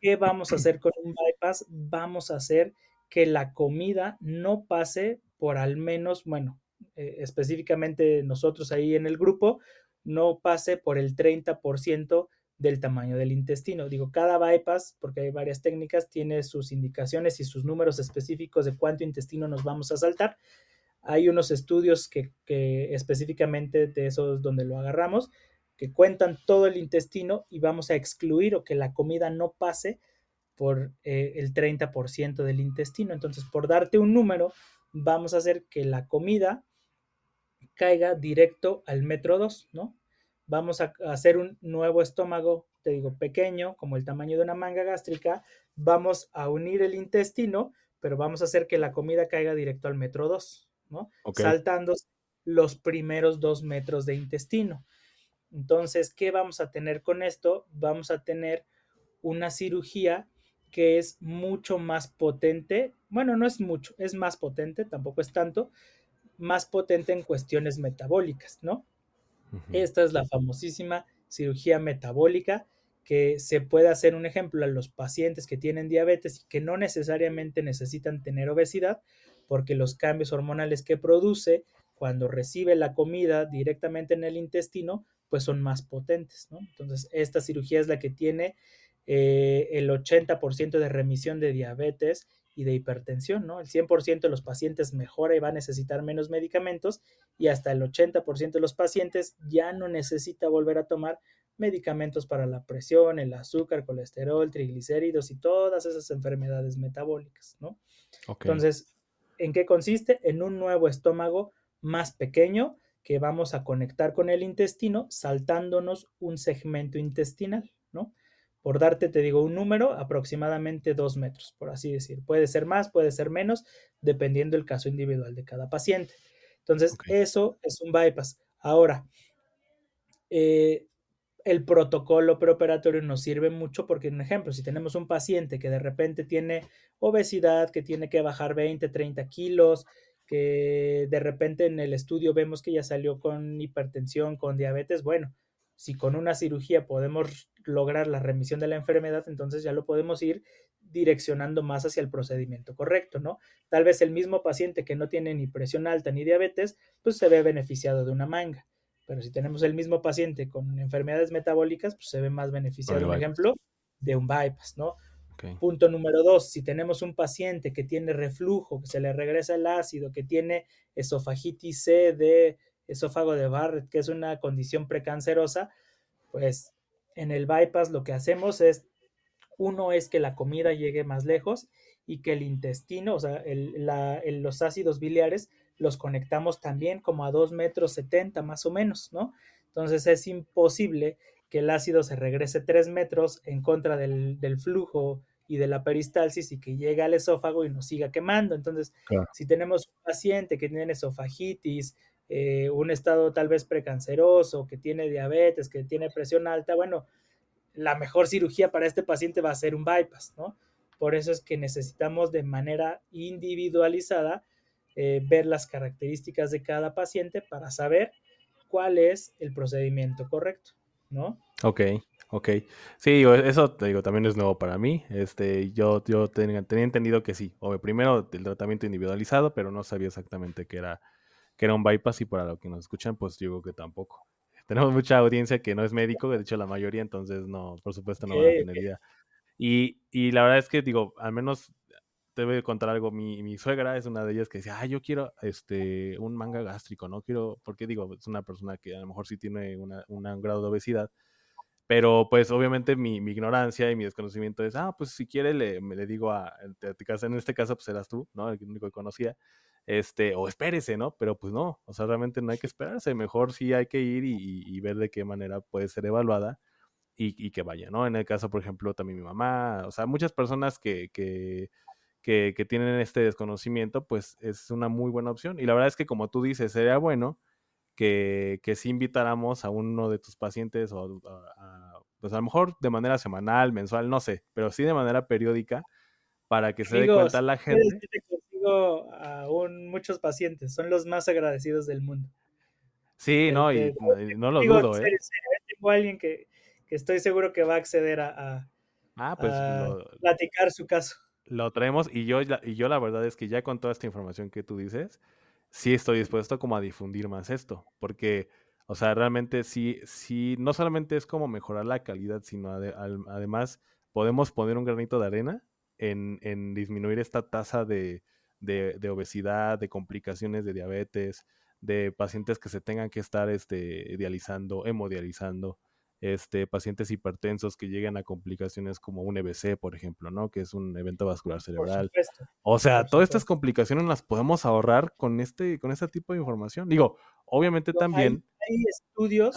¿qué vamos a hacer con un bypass? Vamos a hacer que la comida no pase por al menos, bueno, eh, específicamente nosotros ahí en el grupo, no pase por el 30% del tamaño del intestino. Digo, cada bypass, porque hay varias técnicas, tiene sus indicaciones y sus números específicos de cuánto intestino nos vamos a saltar. Hay unos estudios que, específicamente de esos donde lo agarramos, que cuentan todo el intestino y vamos a excluir o que la comida no pase por eh, el 30% del intestino. Entonces, por darte un número, vamos a hacer que la comida caiga directo al metro 2, ¿no? Vamos a hacer un nuevo estómago, te digo, pequeño, como el tamaño de una manga gástrica. Vamos a unir el intestino, pero vamos a hacer que la comida caiga directo al metro 2, ¿no? Saltando los primeros dos metros de intestino. Entonces, ¿qué vamos a tener con esto? Vamos a tener una cirugía que es mucho más potente. Bueno, no es mucho, es más potente, tampoco es tanto, más potente en cuestiones metabólicas, ¿no? Esta es la famosísima cirugía metabólica que se puede hacer un ejemplo a los pacientes que tienen diabetes y que no necesariamente necesitan tener obesidad, porque los cambios hormonales que produce cuando recibe la comida directamente en el intestino, pues son más potentes, ¿no? Entonces, esta cirugía es la que tiene eh, el 80% de remisión de diabetes y de hipertensión, ¿no? El 100% de los pacientes mejora y va a necesitar menos medicamentos y hasta el 80% de los pacientes ya no necesita volver a tomar medicamentos para la presión, el azúcar, colesterol, triglicéridos y todas esas enfermedades metabólicas, ¿no? Entonces, ¿en qué consiste? En un nuevo estómago más pequeño que vamos a conectar con el intestino saltándonos un segmento intestinal. Por darte, te digo, un número, aproximadamente dos metros, por así decir. Puede ser más, puede ser menos, dependiendo del caso individual de cada paciente. Entonces, eso es un bypass. Ahora, eh, el protocolo preoperatorio nos sirve mucho porque, un ejemplo, si tenemos un paciente que de repente tiene obesidad, que tiene que bajar 20, 30 kilos, que de repente en el estudio vemos que ya salió con hipertensión, con diabetes, bueno, si con una cirugía podemos lograr la remisión de la enfermedad, entonces ya lo podemos ir direccionando más hacia el procedimiento correcto, ¿no? Tal vez el mismo paciente que no tiene ni presión alta ni diabetes, pues se ve beneficiado de una manga. Pero si tenemos el mismo paciente con enfermedades metabólicas, pues se ve más beneficiado, por ejemplo, de un bypass, ¿no? Punto número dos, si tenemos un paciente que tiene reflujo, que se le regresa el ácido, que tiene esofagitis C de esófago de Barrett, que es una condición precancerosa, pues en el bypass lo que hacemos es, uno es que la comida llegue más lejos y que el intestino, o sea, los ácidos biliares los conectamos también como a 2 metros 70 más o menos, ¿no? Entonces es imposible que el ácido se regrese 3 metros en contra del, flujo y de la peristalsis y que llegue al esófago y nos siga quemando. Entonces, si tenemos un paciente que tiene esofagitis, eh, un estado tal vez precanceroso, que tiene diabetes, que tiene presión alta, bueno, la mejor cirugía para este paciente va a ser un bypass, ¿no? Por eso es que necesitamos de manera individualizada eh, ver las características de cada paciente para saber cuál es el procedimiento correcto, ¿no? Ok, ok. Sí, eso te digo, también es nuevo para mí. Este, yo, yo tenía, entendido que sí. O primero el tratamiento individualizado, pero no sabía exactamente qué era que era un bypass y para lo que nos escuchan, pues creo que tampoco. Tenemos mucha audiencia que no es médico, de hecho la mayoría, entonces no, por supuesto no van a tener idea. Y, y la verdad es que digo, al menos te voy a contar algo, mi, mi suegra es una de ellas que decía, ah, yo quiero este, un manga gástrico, no quiero, porque digo, es una persona que a lo mejor sí tiene una, un grado de obesidad, pero pues obviamente mi, mi, ignorancia y mi desconocimiento es, ah, pues si quiere le, me le digo a, en este caso pues eras tú, ¿no? El único que conocía, este, o espérese, ¿no? Pero pues no, o sea, realmente no hay que esperarse, mejor sí hay que ir y, ver de qué manera puede ser evaluada y, que vaya, ¿no? En el caso, por ejemplo, también mi mamá, o sea, muchas personas que, que, que, tienen este desconocimiento, pues es una muy buena opción. Y la verdad es que como tú dices, sería bueno que, que sí invitáramos a uno de tus pacientes o a, pues a lo mejor de manera semanal, mensual, no sé, pero sí de manera periódica para que se dé cuenta la gente a muchos pacientes, son los más agradecidos del mundo. Sí, no, y, no lo dudo, ¿eh? Tengo alguien que, estoy seguro que va a acceder a, ah, pues platicar su caso. Lo traemos y yo, y yo la verdad es que ya con toda esta información que tú dices, sí estoy dispuesto como a difundir más esto, porque, o sea, realmente sí, sí, no solamente es como mejorar la calidad, sino además podemos poner un granito de arena en, en disminuir esta tasa de, de, obesidad, de complicaciones de diabetes, de pacientes que se tengan que estar este, dializando, hemodializando, este, pacientes hipertensos que lleguen a complicaciones como un EBC, por ejemplo, ¿no? Que es un evento vascular cerebral. O sea, todas estas complicaciones las podemos ahorrar con este, con este tipo de información. Digo, obviamente también. Hay, estudios,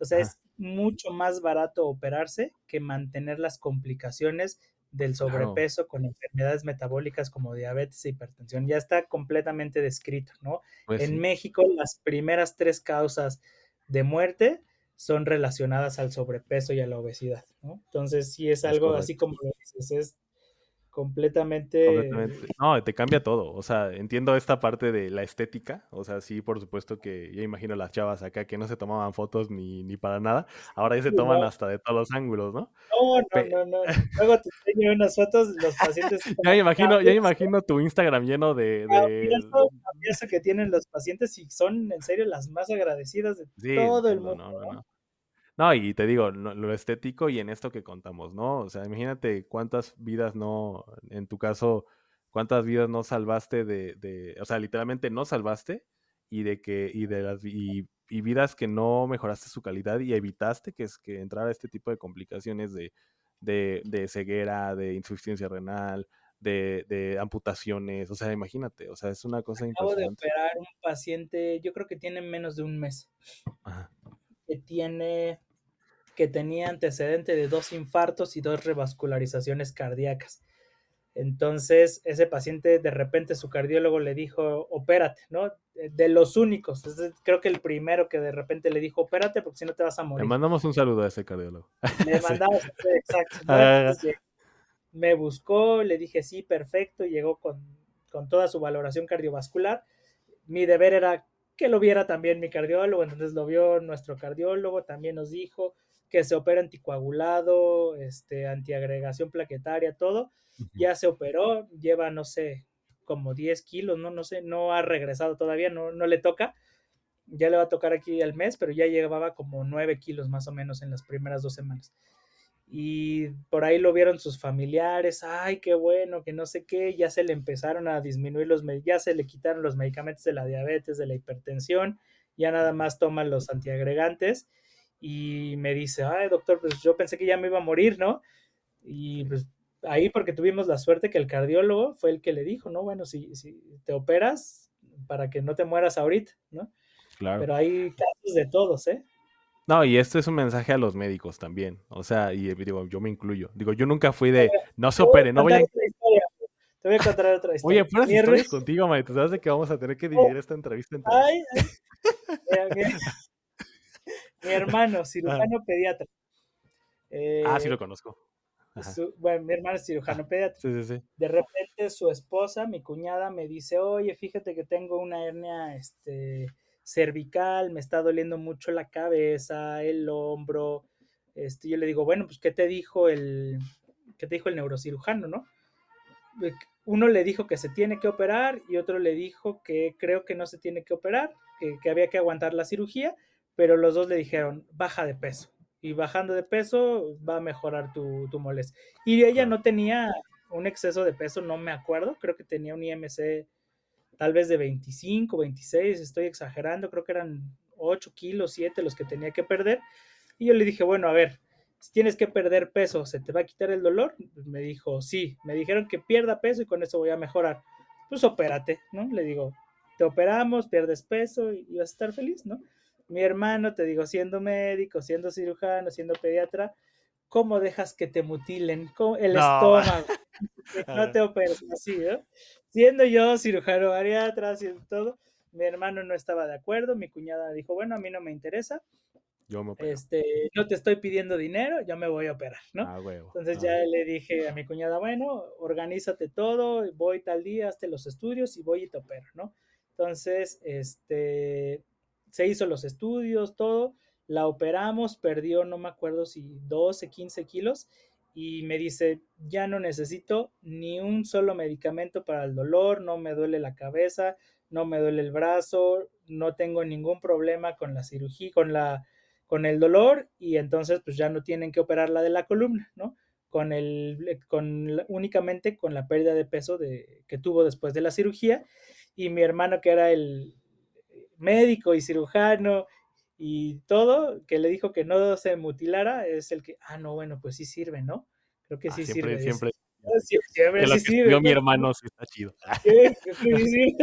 o sea, es mucho más barato operarse que mantener las complicaciones del sobrepeso con enfermedades metabólicas como diabetes e hipertensión. Ya está completamente descrito, ¿no? Pues en México, las primeras tres causas de muerte son relacionadas al sobrepeso y a la obesidad, ¿no? Entonces, sí es algo así como lo dices, es completamente... No, te cambia todo. O sea, entiendo esta parte de la estética. O sea, sí, por supuesto que ya imagino las chavas acá que no se tomaban fotos ni, ni para nada. Ahora ya se toman hasta de todos los ángulos, ¿no? No, no, no, no. Luego te enseño unas fotos los pacientes. ya me imagino, ya imagino tu Instagram lleno de... de... Eso que tienen los pacientes y son en serio las más agradecidas de todo el mundo. No, no, y te digo, lo estético y en esto que contamos, ¿no? O sea, imagínate cuántas vidas no, en tu caso, cuántas vidas no salvaste de, de o sea, literalmente no salvaste y de que, y de las, y, vidas que no mejoraste su calidad y evitaste que, es, que entrara este tipo de complicaciones de, de, de ceguera, de insuficiencia renal, de, de, amputaciones, o sea, imagínate, o sea, es una cosa Acabo de operar un paciente, yo creo que tiene menos de un mes, Ajá. que tiene que tenía antecedente de dos infartos y dos revascularizaciones cardíacas. Entonces, ese paciente de repente su cardiólogo le dijo, opérate, ¿no? De los únicos, creo que el primero que de repente le dijo, opérate porque si no te vas a morir. Le mandamos un saludo a ese cardiólogo. Le mandamos, exacto. Ah. me buscó, le dije, sí, perfecto, llegó con, con toda su valoración cardiovascular. Mi deber era que lo viera también mi cardiólogo, entonces lo vio nuestro cardiólogo, también nos dijo, que se opera anticoagulado, este, antiagregación plaquetaria, todo. Ya se operó, lleva, no sé, como 10 kilos, no, no sé, no ha regresado todavía, no, no le toca. Ya le va a tocar aquí al mes, pero ya llevaba como 9 kilos más o menos en las primeras dos semanas. Y por ahí lo vieron sus familiares, ay, qué bueno, que no sé qué, ya se le empezaron a disminuir los, ya se le quitaron los medicamentos de la diabetes, de la hipertensión, ya nada más toman los antiagregantes y me dice, ay doctor, pues yo pensé que ya me iba a morir, ¿no? Y pues ahí porque tuvimos la suerte que el cardiólogo fue el que le dijo, ¿no? Bueno, si, si te operas para que no te mueras ahorita, ¿no? Claro. Pero hay casos de todos, ¿eh? No, y esto es un mensaje a los médicos también. O sea, y digo, yo me incluyo. Digo, yo nunca fui de, no se opere, no voy a... Te voy a contar otra historia. Oye, fueras historias contigo, May. Tú sabes de que vamos a tener que dividir esta entrevista entre... Ay, ay. Mi hermano, cirujano pediatra. ah, sí eh, lo conozco. bueno, mi hermano es cirujano pediatra. Sí, sí, sí. De repente su esposa, mi cuñada, me dice, oye, fíjate que tengo una hernia este, cervical, me está doliendo mucho la cabeza, el hombro. Este, yo le digo, bueno, pues, ¿qué te dijo el, qué te dijo el neurocirujano, no? Uno le dijo que se tiene que operar y otro le dijo que creo que no se tiene que operar, que, que había que aguantar la cirugía pero los dos le dijeron, baja de peso. Y bajando de peso va a mejorar tu, tu molestia. Y ella no tenía un exceso de peso, no me acuerdo, creo que tenía un IMC tal vez de 25, 26, estoy exagerando, creo que eran 8 kilos, 7 los que tenía que perder. Y yo le dije, bueno, a ver, si tienes que perder peso, ¿se te va a quitar el dolor? Me dijo, sí, me dijeron que pierda peso y con eso voy a mejorar. Pues opérate, ¿no? Le digo, te operamos, pierdes peso y vas a estar feliz, ¿no? Mi hermano, te digo, siendo médico, siendo cirujano, siendo pediatra, ¿cómo dejas que te mutilen el estómago? no te operes así, ¿no? Siendo yo cirujano bariatra, haciendo todo, mi hermano no estaba de acuerdo, mi cuñada dijo, bueno, a mí no me interesa, yo me este, no te estoy pidiendo dinero, yo me voy a operar, ¿no? Ah, Entonces ah, ya le dije a mi cuñada, bueno, organízate todo, voy tal día, hazte los estudios y voy y te opero, ¿no? Entonces, este, se hizo los estudios, todo, la operamos, perdió, no me acuerdo si 12, 15 kilos, y me dice, ya no necesito ni un solo medicamento para el dolor, no me duele la cabeza, no me duele el brazo, no tengo ningún problema con la cirugía, con la con el dolor y entonces pues ya no tienen que operar la de la columna, ¿no? Con el con únicamente con la pérdida de peso de, que tuvo después de la cirugía y mi hermano que era el médico y cirujano y todo, que le dijo que no se mutilara, es el que, ah, no, bueno, pues sí sirve, ¿no? Creo que Ah, sí siempre, sirve. siempre. Siempre lo sí que sirve. mi ¿no? hermano sí está chido. Sí, sí,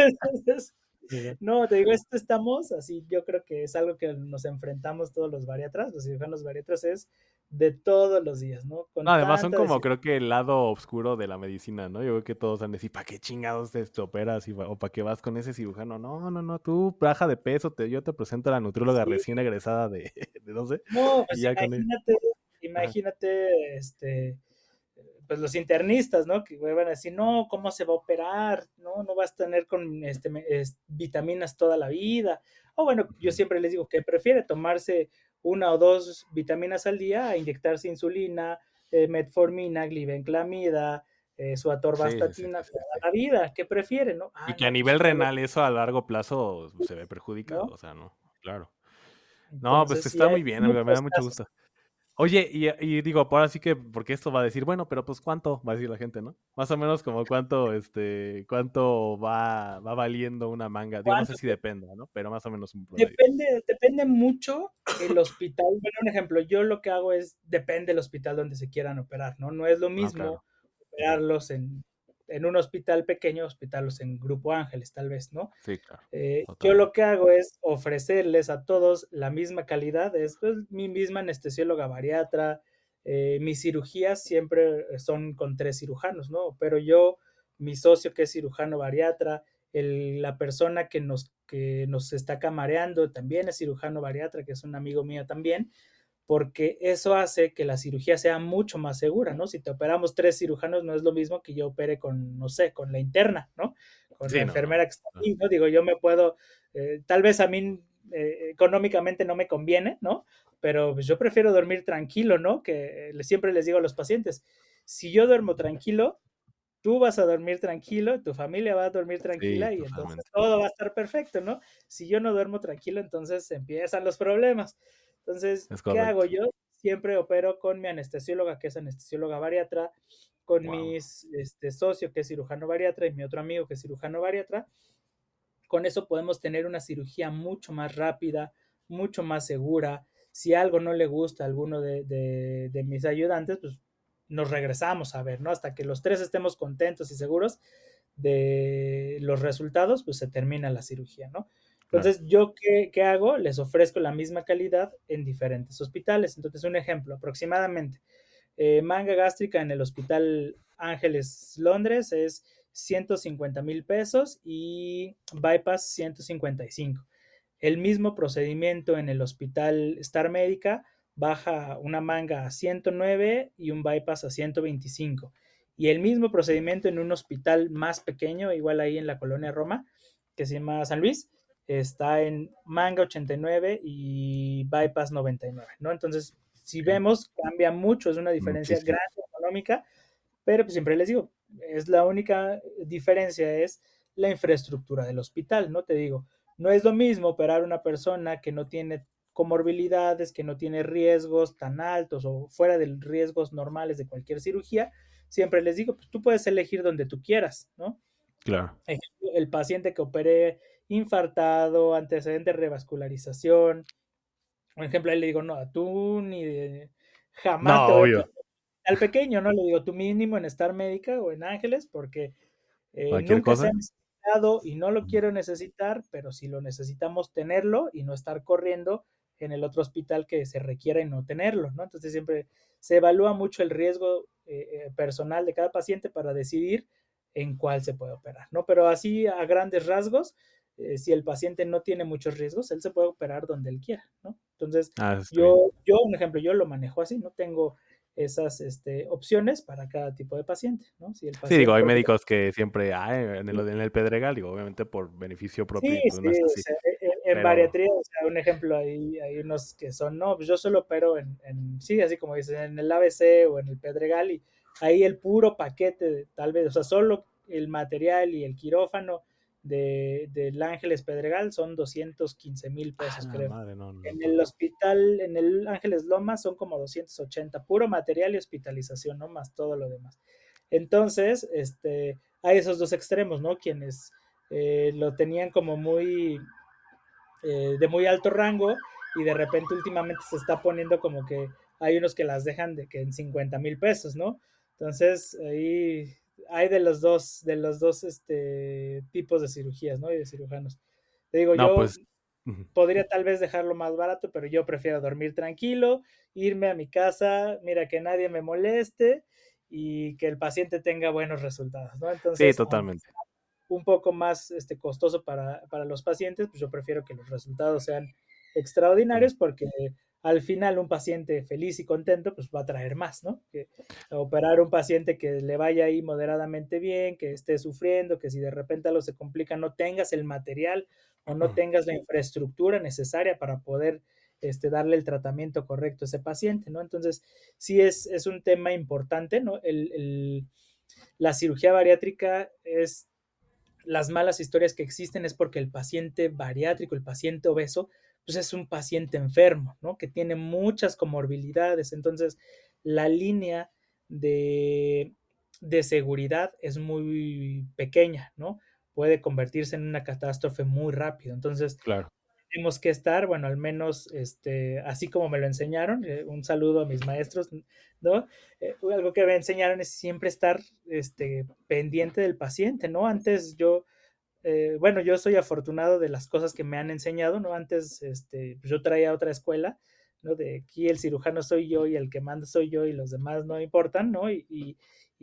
No, te digo, esto estamos, así yo creo que es algo que nos enfrentamos todos los bariatras, los cirujanos bariatras es de todos los días, ¿no? Con No, además son como creo que el lado oscuro de la medicina, ¿no? Yo creo que todos van a decir, ¿para qué chingados te, te operas? Y o para qué vas con ese cirujano. No, no, no, tú baja de peso, te, yo te presento a la nutrióloga Sí. recién egresada de, de no sé. No, y pues ya con él. imagínate, imagínate, este, pues los internistas, ¿no? Que van a decir, no, ¿cómo se va a operar? No, no vas a tener con este, es- vitaminas toda la vida. O bueno, yo siempre les digo que prefiere tomarse una o dos vitaminas al día a inyectarse insulina, eh, metformina, glibenclamida, eh, su atorvastatina sí, sí, toda la vida. ¿Qué prefiere, no? Ah, Y que no, a nivel pues, renal eso a largo plazo se ve perjudicado, ¿No? o sea, no, claro. No, pues entonces, sí está muy bien, me da mucho gusto. Oye, y, y digo, ahora sí que, porque esto va a decir, bueno, pero pues cuánto, va a decir la gente, ¿no? Más o menos como cuánto, este, cuánto va, va valiendo una manga. Digo, no sé si dependa, ¿no? Pero más o menos un promedio. Depende, depende mucho el hospital. Bueno, un ejemplo, yo lo que hago es, depende del hospital donde se quieran operar, ¿no? No es lo mismo claro. operarlos en, en un hospital pequeño, hospitarlos en Grupo Ángeles, tal vez, ¿no? Sí, claro. Eh, yo lo que hago es ofrecerles a todos la misma calidad, es pues, mi misma anestesióloga bariatra, eh, mis cirugías siempre son con tres cirujanos, ¿no? Pero yo, mi socio que es cirujano bariatra, el- la persona que nos, que nos está camareando también es cirujano bariatra, que es un amigo mío también, porque eso hace que la cirugía sea mucho más segura, ¿no? Si te operamos tres cirujanos, no es lo mismo que yo opere con, no sé, con la interna, ¿no? Con Sí, la no, enfermera no, que está aquí, ¿no? Digo, yo me puedo, eh, tal vez a mí eh, económicamente no me conviene, ¿no? Pero pues, yo prefiero dormir tranquilo, ¿no? Que eh, siempre les digo a los pacientes, si yo duermo tranquilo, tú vas a dormir tranquilo, tu familia va a dormir tranquila y entonces todo va a estar perfecto, ¿no? Si yo no duermo tranquilo, entonces empiezan los problemas. Entonces, Es ¿qué hago yo? Siempre opero con mi anestesióloga, que es anestesióloga bariatra, con Wow. mis este, socio, que es cirujano bariatra, y mi otro amigo, que es cirujano bariatra. Con eso podemos tener una cirugía mucho más rápida, mucho más segura. Si algo no le gusta a alguno de, de- de mis ayudantes, pues nos regresamos a ver, ¿no? Hasta que los tres estemos contentos y seguros de los resultados, pues se termina la cirugía, ¿no? Entonces, ¿yo qué, qué hago? Les ofrezco la misma calidad en diferentes hospitales. Entonces, un ejemplo, aproximadamente, eh, manga gástrica en el Hospital Ángeles Londres es 150 mil pesos y bypass 155. El mismo procedimiento en el Hospital Star Médica baja una manga a 109 y un bypass a 125. Y el mismo procedimiento en un hospital más pequeño, igual ahí en la colonia Roma, que se llama San Luis, está en manga 89 y bypass 99, ¿no? Entonces, si vemos, cambia mucho, es una diferencia Muchísimo. grande económica, pero pues siempre les digo, es la única diferencia es la infraestructura del hospital, ¿no? Te digo, no es lo mismo operar una persona que no tiene comorbilidades, que no tiene riesgos tan altos o fuera de riesgos normales de cualquier cirugía. Siempre les digo, pues tú puedes elegir donde tú quieras, ¿no? Claro. El paciente que opere infartado, antecedente de revascularización. Por ejemplo, ahí le digo, no, tú ni de, jamás No, te a. Al pequeño, ¿no? Le digo, tú mínimo en Star Médica o en Ángeles, porque eh, nunca se cosa. ha necesitado y no lo quiero necesitar, pero si lo necesitamos tenerlo y no estar corriendo en el otro hospital que se requiera y no tenerlo, ¿no? Entonces siempre se evalúa mucho el riesgo eh, eh, personal de cada paciente para decidir en cuál se puede operar, ¿no? Pero así a grandes rasgos, eh, si el paciente no tiene muchos riesgos, él se puede operar donde él quiera, ¿no? Entonces, Ah, bien. yo, yo, un ejemplo, yo lo manejo así, no tengo esas este, opciones para cada tipo de paciente, ¿no? Si el Sí, digo, hay médicos que siempre, ah, en el, en el Pedregal, digo, obviamente por beneficio propio, Sí, pues no sí, o así. sea, en, en Pero- bariatría, o sea, un ejemplo, ahí hay unos que son, no, pues yo solo opero en, en, sí, así como dicen, en el ABC o en el Pedregal, y ahí el puro paquete, tal vez, o sea, solo el material y el quirófano de, del Ángeles Pedregal son 215 mil pesos, creo. en el hospital, en el Ángeles Loma son como 280, puro material y hospitalización, ¿no? Más todo lo demás. Entonces, este, hay esos dos extremos, ¿no? Quienes eh, lo tenían como muy, eh, de muy alto rango y de repente últimamente se está poniendo como que hay unos que las dejan de que en 50 mil pesos, ¿no? Entonces, ahí hay de los dos, de los dos este, tipos de cirugías, ¿no? Y de cirujanos. Te digo, yo pues, podría tal vez dejarlo más barato, pero yo prefiero dormir tranquilo, irme a mi casa, mira que nadie me moleste y que el paciente tenga buenos resultados, ¿no? Entonces, sí, totalmente. Un poco más este, costoso para, para los pacientes, pues yo prefiero que los resultados sean extraordinarios porque al final un paciente feliz y contento, pues va a traer más, ¿no? Que operar un paciente que le vaya ahí moderadamente bien, que esté sufriendo, que si de repente algo se complica, no tengas el material o no tengas la infraestructura necesaria para poder este, darle el tratamiento correcto a ese paciente, ¿no? Entonces, sí es, es un tema importante, ¿no? la cirugía bariátrica es las malas historias que existen es porque el paciente bariátrico, el paciente obeso, pues es un paciente enfermo, ¿no? Que tiene muchas comorbilidades. Entonces, la línea de, de seguridad es muy pequeña, ¿no? Puede convertirse en una catástrofe muy rápido. Entonces, claro. tenemos que estar, bueno, al menos, este, así como me lo enseñaron, eh, un saludo a mis maestros, ¿no? Eh, algo que me enseñaron es siempre estar, este, pendiente del paciente, ¿no? Antes yo eh, bueno, yo soy afortunado de las cosas que me han enseñado, ¿no? Antes, este, yo traía otra escuela, ¿no? De aquí el cirujano soy yo y el que manda soy yo y los demás no importan, ¿no? Y,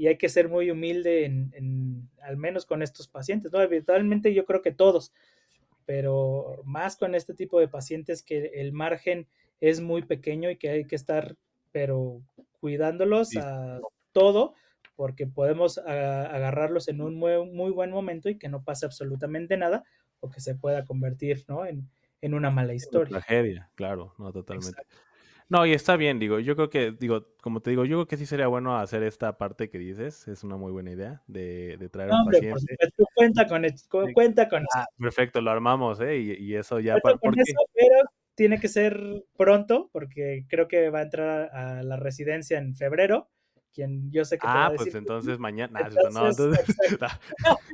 hay que ser muy humilde en, al menos con estos pacientes, ¿no? Eventualmente yo creo que todos, pero más con este tipo de pacientes que el margen es muy pequeño y que hay que estar, pero cuidándolos a todo porque podemos agarrarlos en un muy, buen momento y que no pase absolutamente nada o que se pueda convertir ¿no? en, una mala historia. tragedia, claro, no, totalmente. No, y está bien, digo, yo creo que, digo, como te digo, yo creo que sí sería bueno hacer esta parte que dices, es una muy buena idea de, de traer a un paciente. cuenta con, cuenta con ah, Perfecto, lo armamos, ¿eh? Y, eso ya... Para, pero tiene que ser pronto, porque creo que va a entrar a la residencia en febrero, quien yo sé que Ah, pues entonces mañana. no, entonces,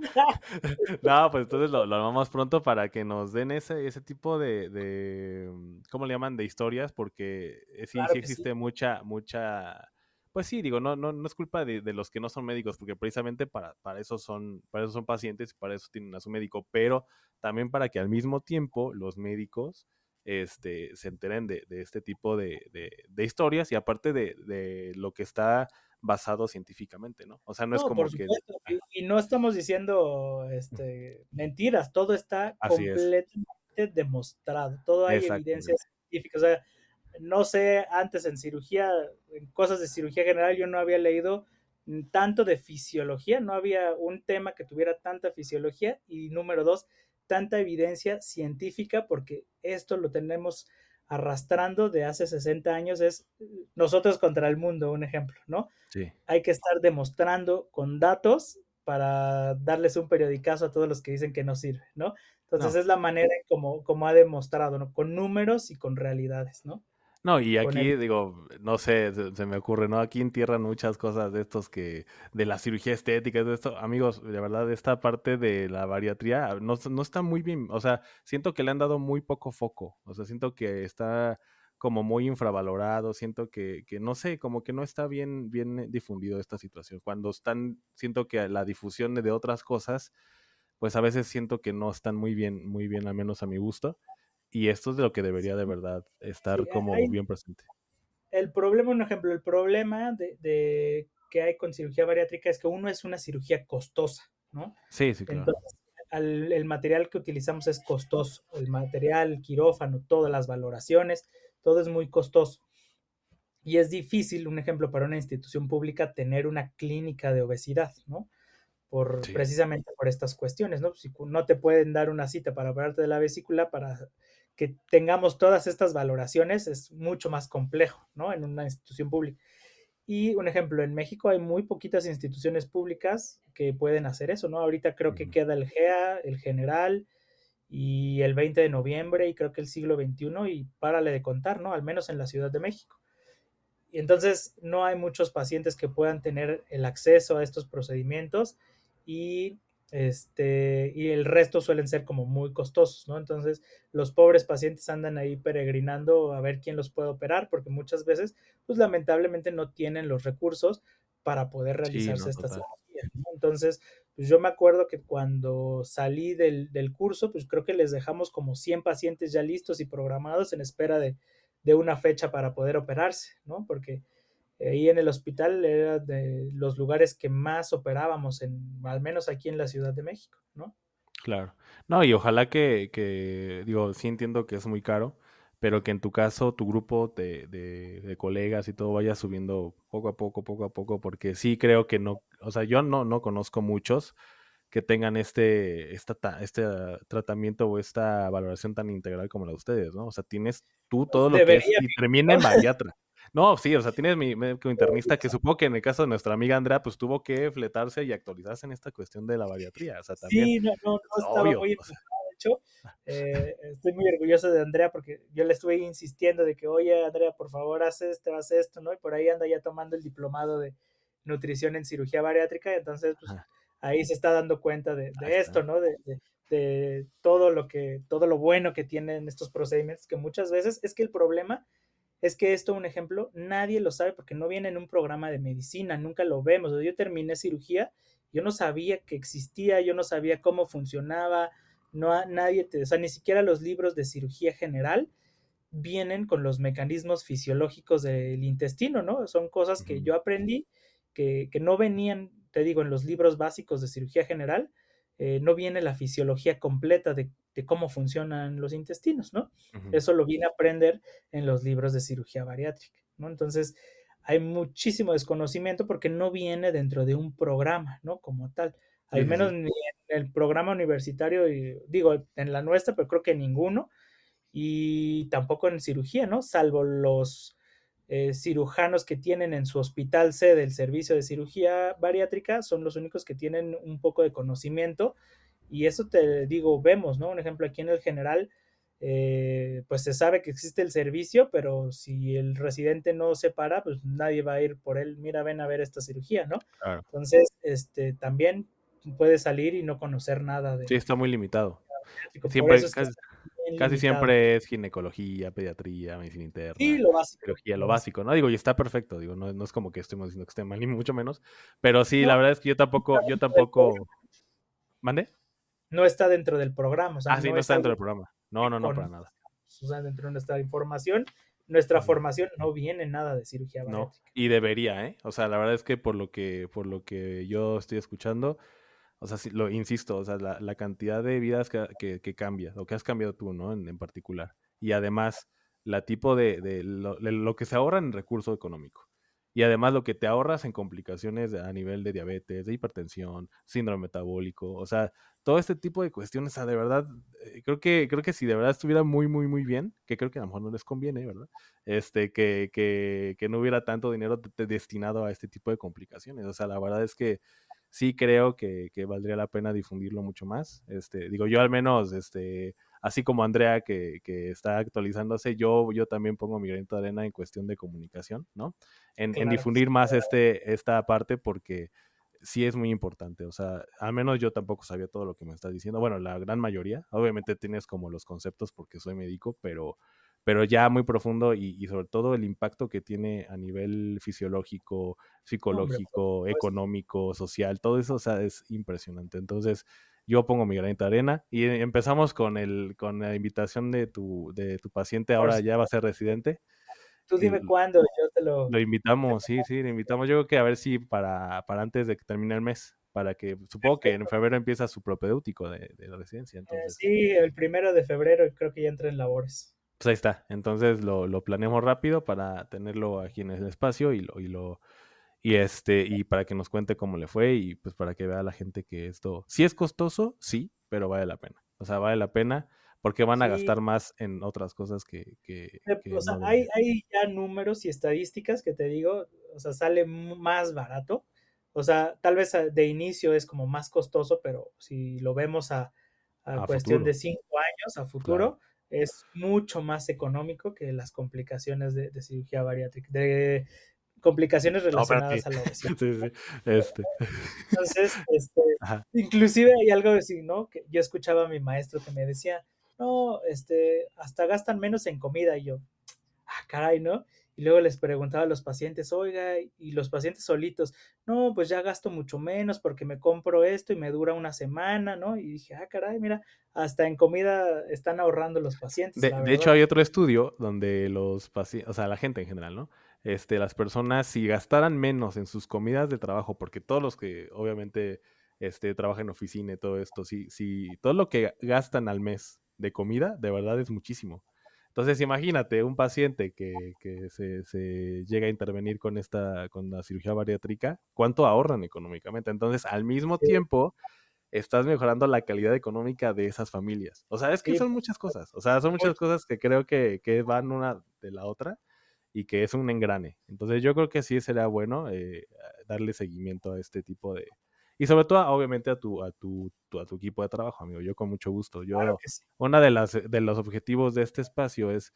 no, pues entonces lo, lo armamos pronto para que nos den ese, ese tipo de, de, mm, ¿cómo le llaman? De historias, porque eh, sí, sí existe mucha, mucha, pues sí, digo, no, no, no es culpa de, de, los que no son médicos, porque precisamente para, para eso son, para eso son pacientes y para eso tienen a su médico, pero también para que al mismo tiempo los médicos este, se enteren de, de este tipo de, de, historias y aparte de, lo que está basado científicamente, ¿no? O sea, no, es como que... Y, no estamos diciendo este, mentiras, todo está completamente demostrado, todo hay evidencias científicas. O sea, no sé, antes en cirugía, en cosas de cirugía general, yo no había leído tanto de fisiología, no había un tema que tuviera tanta fisiología y número dos, tanta evidencia científica, porque esto lo tenemos arrastrando de hace 60 años es nosotros contra el mundo, un ejemplo, ¿no? Sí. Hay que estar demostrando con datos para darles un periodicazo a todos los que dicen que no sirve, ¿no? Entonces es la manera como, como ha demostrado, ¿no? Con números y con realidades, ¿no? No, y aquí digo, no sé, se, me ocurre, ¿no? Aquí entierran muchas cosas de estos que, de la cirugía estética, de esto. Amigos, de verdad, esta parte de la bariatría no, no está muy bien, o sea, siento que le han dado muy poco foco, o sea, siento que está como muy infravalorado, siento que, que no sé, como que no está bien, bien difundido esta situación. Cuando están, siento que la difusión de otras cosas, pues a veces siento que no están muy bien, muy bien, al menos a mi gusto. Y esto es de lo que debería de verdad estar como bien presente. El problema, un ejemplo, el problema de, que hay con cirugía bariátrica es que uno es una cirugía costosa, ¿no? Sí, sí, claro. Entonces, el material que utilizamos es costoso, el material, el quirófano, todas las valoraciones, todo es muy costoso. Y es difícil, un ejemplo, para una institución pública tener una clínica de obesidad, ¿no? Por, Precisamente por estas cuestiones, ¿no? Si no te pueden dar una cita para operarte de la vesícula, para que tengamos todas estas valoraciones es mucho más complejo, ¿no? En una institución pública. Y un ejemplo, en México hay muy poquitas instituciones públicas que pueden hacer eso, ¿no? Ahorita creo que queda el GEA, el General y el 20 de noviembre y creo que el siglo XXI y párale de contar, ¿no? Al menos en la Ciudad de México. Y entonces no hay muchos pacientes que puedan tener el acceso a estos procedimientos y este, y el resto suelen ser como muy costosos, ¿no? Entonces, los pobres pacientes andan ahí peregrinando a ver quién los puede operar, porque muchas veces, pues lamentablemente no tienen los recursos para poder realizarse esta cirugía, ¿no? Entonces, pues yo me acuerdo que cuando salí del, del, curso, pues creo que les dejamos como 100 pacientes ya listos y programados en espera de, de una fecha para poder operarse, ¿no? Porque ahí en el hospital era de los lugares que más operábamos, en, al menos aquí en la Ciudad de México, ¿no? Claro. No, y ojalá que, que digo, sí entiendo que es muy caro, pero que en tu caso tu grupo de, de, de, colegas y todo vaya subiendo poco a poco, poco a poco, porque sí creo que no, o sea, yo no, no conozco muchos que tengan este, esta, este tratamiento o esta valoración tan integral como la de ustedes, ¿no? O sea, tienes tú todo lo que es y termina en bariatra. No, sí, o sea, tienes mi médico internista que supongo que en el caso de nuestra amiga Andrea, pues tuvo que fletarse y actualizarse en esta cuestión de la bariatría. O sea, también. Sí, no, no, no estaba muy o de hecho. Eh, estoy muy orgulloso de Andrea porque yo le estuve insistiendo de que, oye, Andrea, por favor, haz esto, haz esto, ¿no? Y por ahí anda ya tomando el diplomado de nutrición en cirugía bariátrica, entonces, pues, ahí se está dando cuenta de, de esto, ¿no? De, de, de, todo lo que, todo lo bueno que tienen estos procedimientos, que muchas veces es que el problema es que esto, un ejemplo, nadie lo sabe porque no viene en un programa de medicina, nunca lo vemos. Yo terminé cirugía, yo no sabía que existía, yo no sabía cómo funcionaba, no nadie te, o sea, ni siquiera los libros de cirugía general vienen con los mecanismos fisiológicos del intestino, ¿no? Son cosas que yo aprendí que, que no venían, te digo, en los libros básicos de cirugía general, eh, no viene la fisiología completa de, de, cómo funcionan los intestinos, ¿no? Uh -huh. Eso lo viene a aprender en los libros de cirugía bariátrica, ¿no? Entonces, hay muchísimo desconocimiento porque no viene dentro de un programa, ¿no? Como tal. Al menos ni en el programa universitario, y, digo, en la nuestra, pero creo que ninguno, y tampoco en cirugía, ¿no? Salvo los eh, cirujanos que tienen en su hospital sede el servicio de cirugía bariátrica son los únicos que tienen un poco de conocimiento y eso te digo, vemos, ¿no? Un ejemplo aquí en el general, eh, pues se sabe que existe el servicio, pero si el residente no se para, pues nadie va a ir por él, mira, ven a ver esta cirugía, ¿no? Claro. Entonces, este, también puede salir y no conocer nada de... Sí, está muy limitado. Siempre, es casi, casi siempre es ginecología, pediatría, medicina interna. Sí, lo básico. Cirugía, lo básico, ¿no? Digo, y está perfecto, digo, no, no es como que estemos diciendo que esté mal, ni mucho menos. Pero sí, no, la verdad es que yo tampoco, yo tampoco. ¿Mande? No está dentro del programa. O sea, ah, sí, no, está dentro del programa. No, no, no, para nada. O sea, dentro de nuestra información, nuestra formación no viene nada de cirugía bariátrica. No, y debería, ¿eh? O sea, la verdad es que por lo que, por lo que yo estoy escuchando, o sea, sí, lo insisto, o sea, la, la cantidad de vidas que, que, que, cambia, lo que has cambiado tú, ¿no? En, en particular. Y además, la tipo de, de, lo, de, lo, que se ahorra en recurso económico. Y además lo que te ahorras en complicaciones a nivel de diabetes, de hipertensión, síndrome metabólico, o sea, todo este tipo de cuestiones, o sea, de verdad, eh, creo que, creo que si de verdad estuviera muy, muy, muy bien, que creo que a lo mejor no les conviene, ¿verdad? Este, que, que, que no hubiera tanto dinero destinado a este tipo de complicaciones. O sea, la verdad es que sí creo que, que, valdría la pena difundirlo mucho más. Este, digo, yo al menos, este, así como Andrea que, que, está actualizándose, yo, yo también pongo mi granito de arena en cuestión de comunicación, ¿no? En, claro, en difundir más este, esta parte porque sí es muy importante. O sea, al menos yo tampoco sabía todo lo que me estás diciendo. Bueno, la gran mayoría. Obviamente tienes como los conceptos porque soy médico, pero pero ya muy profundo y, y, sobre todo el impacto que tiene a nivel fisiológico, psicológico, Hombre, económico, social, todo eso, o sea, es impresionante. Entonces, yo pongo mi granito de arena y empezamos con el con la invitación de tu, de tu paciente, ahora ya va a ser residente. Tú dime y, cuándo, yo te lo... Lo invitamos, sí, sí, lo invitamos. Yo creo que a ver si para, para antes de que termine el mes, para que supongo que en febrero empieza su propedéutico de, de la residencia. Entonces. Eh, sí, el primero de febrero creo que ya entra en labores pues ahí está. Entonces lo, lo, planeamos rápido para tenerlo aquí en el espacio y lo, y lo y este y para que nos cuente cómo le fue y pues para que vea la gente que esto sí es costoso, sí, pero vale la pena. O sea, vale la pena porque van a gastar más en otras cosas que... que, o sea, hay, hay, ya números y estadísticas que te digo, o sea, sale más barato. O sea, tal vez de inicio es como más costoso, pero si lo vemos a, a, cuestión de cinco años a futuro, es mucho más económico que las complicaciones de, cirugía bariátrica, de complicaciones relacionadas a la obesidad. Sí, sí. Este. Entonces, este, inclusive hay algo así, ¿no? Que yo escuchaba a mi maestro que me decía, no, este, hasta gastan menos en comida y yo, ah, caray, ¿no? Y luego les preguntaba a los pacientes, oiga, y los pacientes solitos, no, pues ya gasto mucho menos porque me compro esto y me dura una semana, ¿no? Y dije, ah, caray, mira, hasta en comida están ahorrando los pacientes. De, de hecho, hay otro estudio donde los pacientes, o sea, la gente en general, ¿no? Este, las personas, si gastaran menos en sus comidas de trabajo, porque todos los que obviamente este, trabajan en oficina y todo esto, si, si todo lo que gastan al mes de comida, de verdad es muchísimo. Entonces, imagínate un paciente que, se, llega a intervenir con esta, con la cirugía bariátrica, ¿cuánto ahorran económicamente? Entonces, al mismo tiempo, estás mejorando la calidad económica de esas familias. O sea, es que son muchas cosas. O sea, son muchas cosas que creo que, van una de la otra y que es un engrane. Entonces, yo creo que sí sería bueno eh, darle seguimiento a este tipo de, y sobre todo, obviamente, a tu, a tu, a tu equipo de trabajo, amigo. Yo con mucho gusto. Yo, una de las de los objetivos de este espacio es,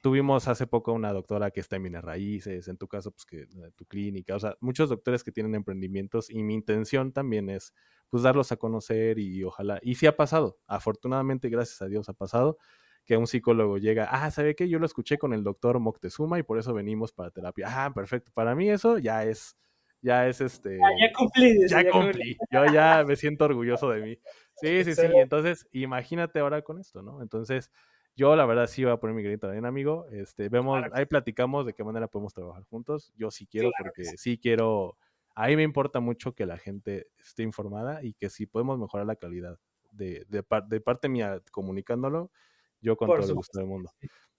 tuvimos hace poco una doctora que está en Minas Raíces, en tu caso, pues que tu clínica, o sea, muchos doctores que tienen emprendimientos y mi intención también es, pues, darlos a conocer y ojalá, y sí ha pasado, afortunadamente, gracias a Dios ha pasado, que un psicólogo llega, ah, ¿sabe qué? Yo lo escuché con el doctor Moctezuma y por eso venimos para terapia. Ah, perfecto. Para mí eso ya es ya es este. Ya, cumplí. Ya, cumplí. Yo ya me siento orgulloso de mí. Sí, sí, sí. Entonces, imagínate ahora con esto, ¿no? Entonces, yo la verdad sí voy a poner mi grito bien, amigo. Este, vemos, ahí platicamos de qué manera podemos trabajar juntos. Yo sí quiero, porque sí. quiero. Ahí me importa mucho que la gente esté informada y que si podemos mejorar la calidad de, de, de parte mía comunicándolo, yo con todo el gusto del mundo.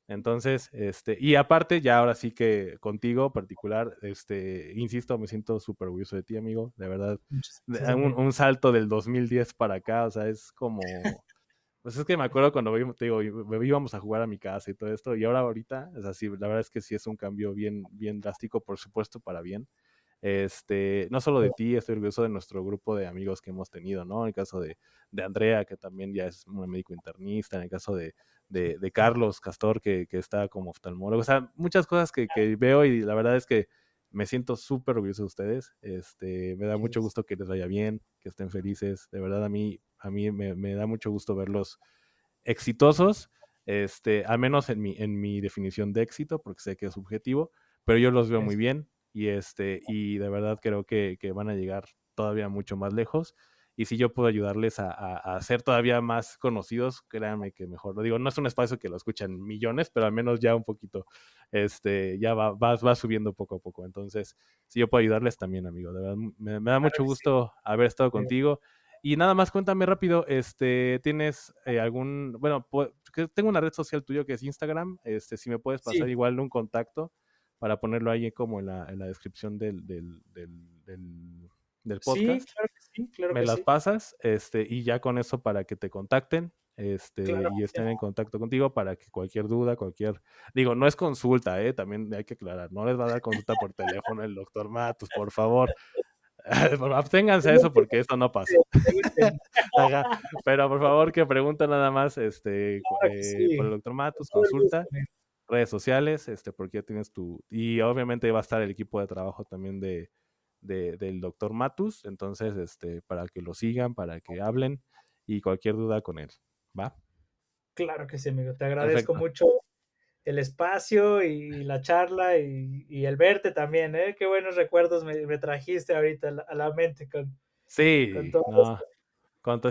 Entonces, este, y aparte, ya ahora sí que contigo particular, este, insisto, me siento súper orgulloso de ti, amigo, de verdad. Un, un, salto del 2010 para acá, o sea, es como, pues es que me acuerdo cuando te digo, íbamos a jugar a mi casa y todo esto, y ahora ahorita, es así, la verdad es que sí es un cambio bien, bien drástico, por supuesto, para bien. Este, no solo de ti, estoy orgulloso de nuestro grupo de amigos que hemos tenido, ¿no? En el caso de, de Andrea, que también ya es un médico internista, en el caso de, de, Carlos Castor, que, está como oftalmólogo. O sea, muchas cosas que, veo y la verdad es que me siento súper orgulloso de ustedes. Este, me da mucho gusto que les vaya bien, que estén felices. De verdad, a mí, a mí me, da mucho gusto verlos exitosos, este, al menos en mi, en mi definición de éxito, porque sé que es subjetivo, pero yo los veo muy bien y, este, y de verdad creo que, que van a llegar todavía mucho más lejos y si yo puedo ayudarles a, a, ser todavía más conocidos, créanme que mejor. Lo digo, no es un espacio que lo escuchan millones, pero al menos ya un poquito, este, ya va, va, subiendo poco a poco. Entonces, si yo puedo ayudarles también, amigo, de verdad, me, da mucho gusto haber estado contigo. Y nada más cuéntame rápido, este, ¿tienes eh, algún, bueno, tengo una red social tuya que es Instagram, este, si me puedes pasar igual un contacto para ponerlo ahí como en la, en la descripción del, del, del del podcast. Sí, claro que sí, claro Me las pasas, este, y ya con eso para que te contacten, este, y estén en contacto contigo para que cualquier duda, cualquier, digo, no es consulta, eh, también hay que aclarar, no les va a dar consulta por teléfono el doctor Matos, por favor. Absténganse a eso porque esto no pasa. Pero por favor que pregunten nada más este, eh, por el doctor Matos, consulta, redes sociales, este, porque ya tienes tu, y obviamente va a estar el equipo de trabajo también de, del doctor Matus, entonces, este, para que lo sigan, para que hablen y cualquier duda con él, ¿va? Claro que sí, amigo, te agradezco mucho el espacio y la charla y, el verte también, ¿eh? Qué buenos recuerdos me, trajiste ahorita a la, mente con... Sí, con todo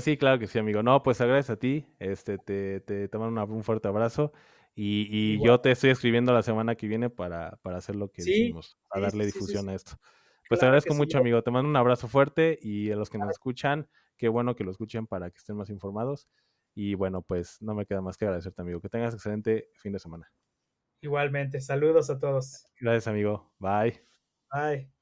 sí, claro que sí, amigo. No, pues agradezco a ti, este, te, te, te mando un fuerte abrazo y, y yo te estoy escribiendo la semana que viene para, para hacer lo que decimos, a darle difusión a esto. Pues te agradezco mucho, amigo. Te mando un abrazo fuerte y a los que nos escuchan, qué bueno que lo escuchen para que estén más informados. Y bueno, pues no me queda más que agradecerte, amigo. Que tengas excelente fin de semana. Igualmente, saludos a todos. Gracias, amigo. Bye. Bye.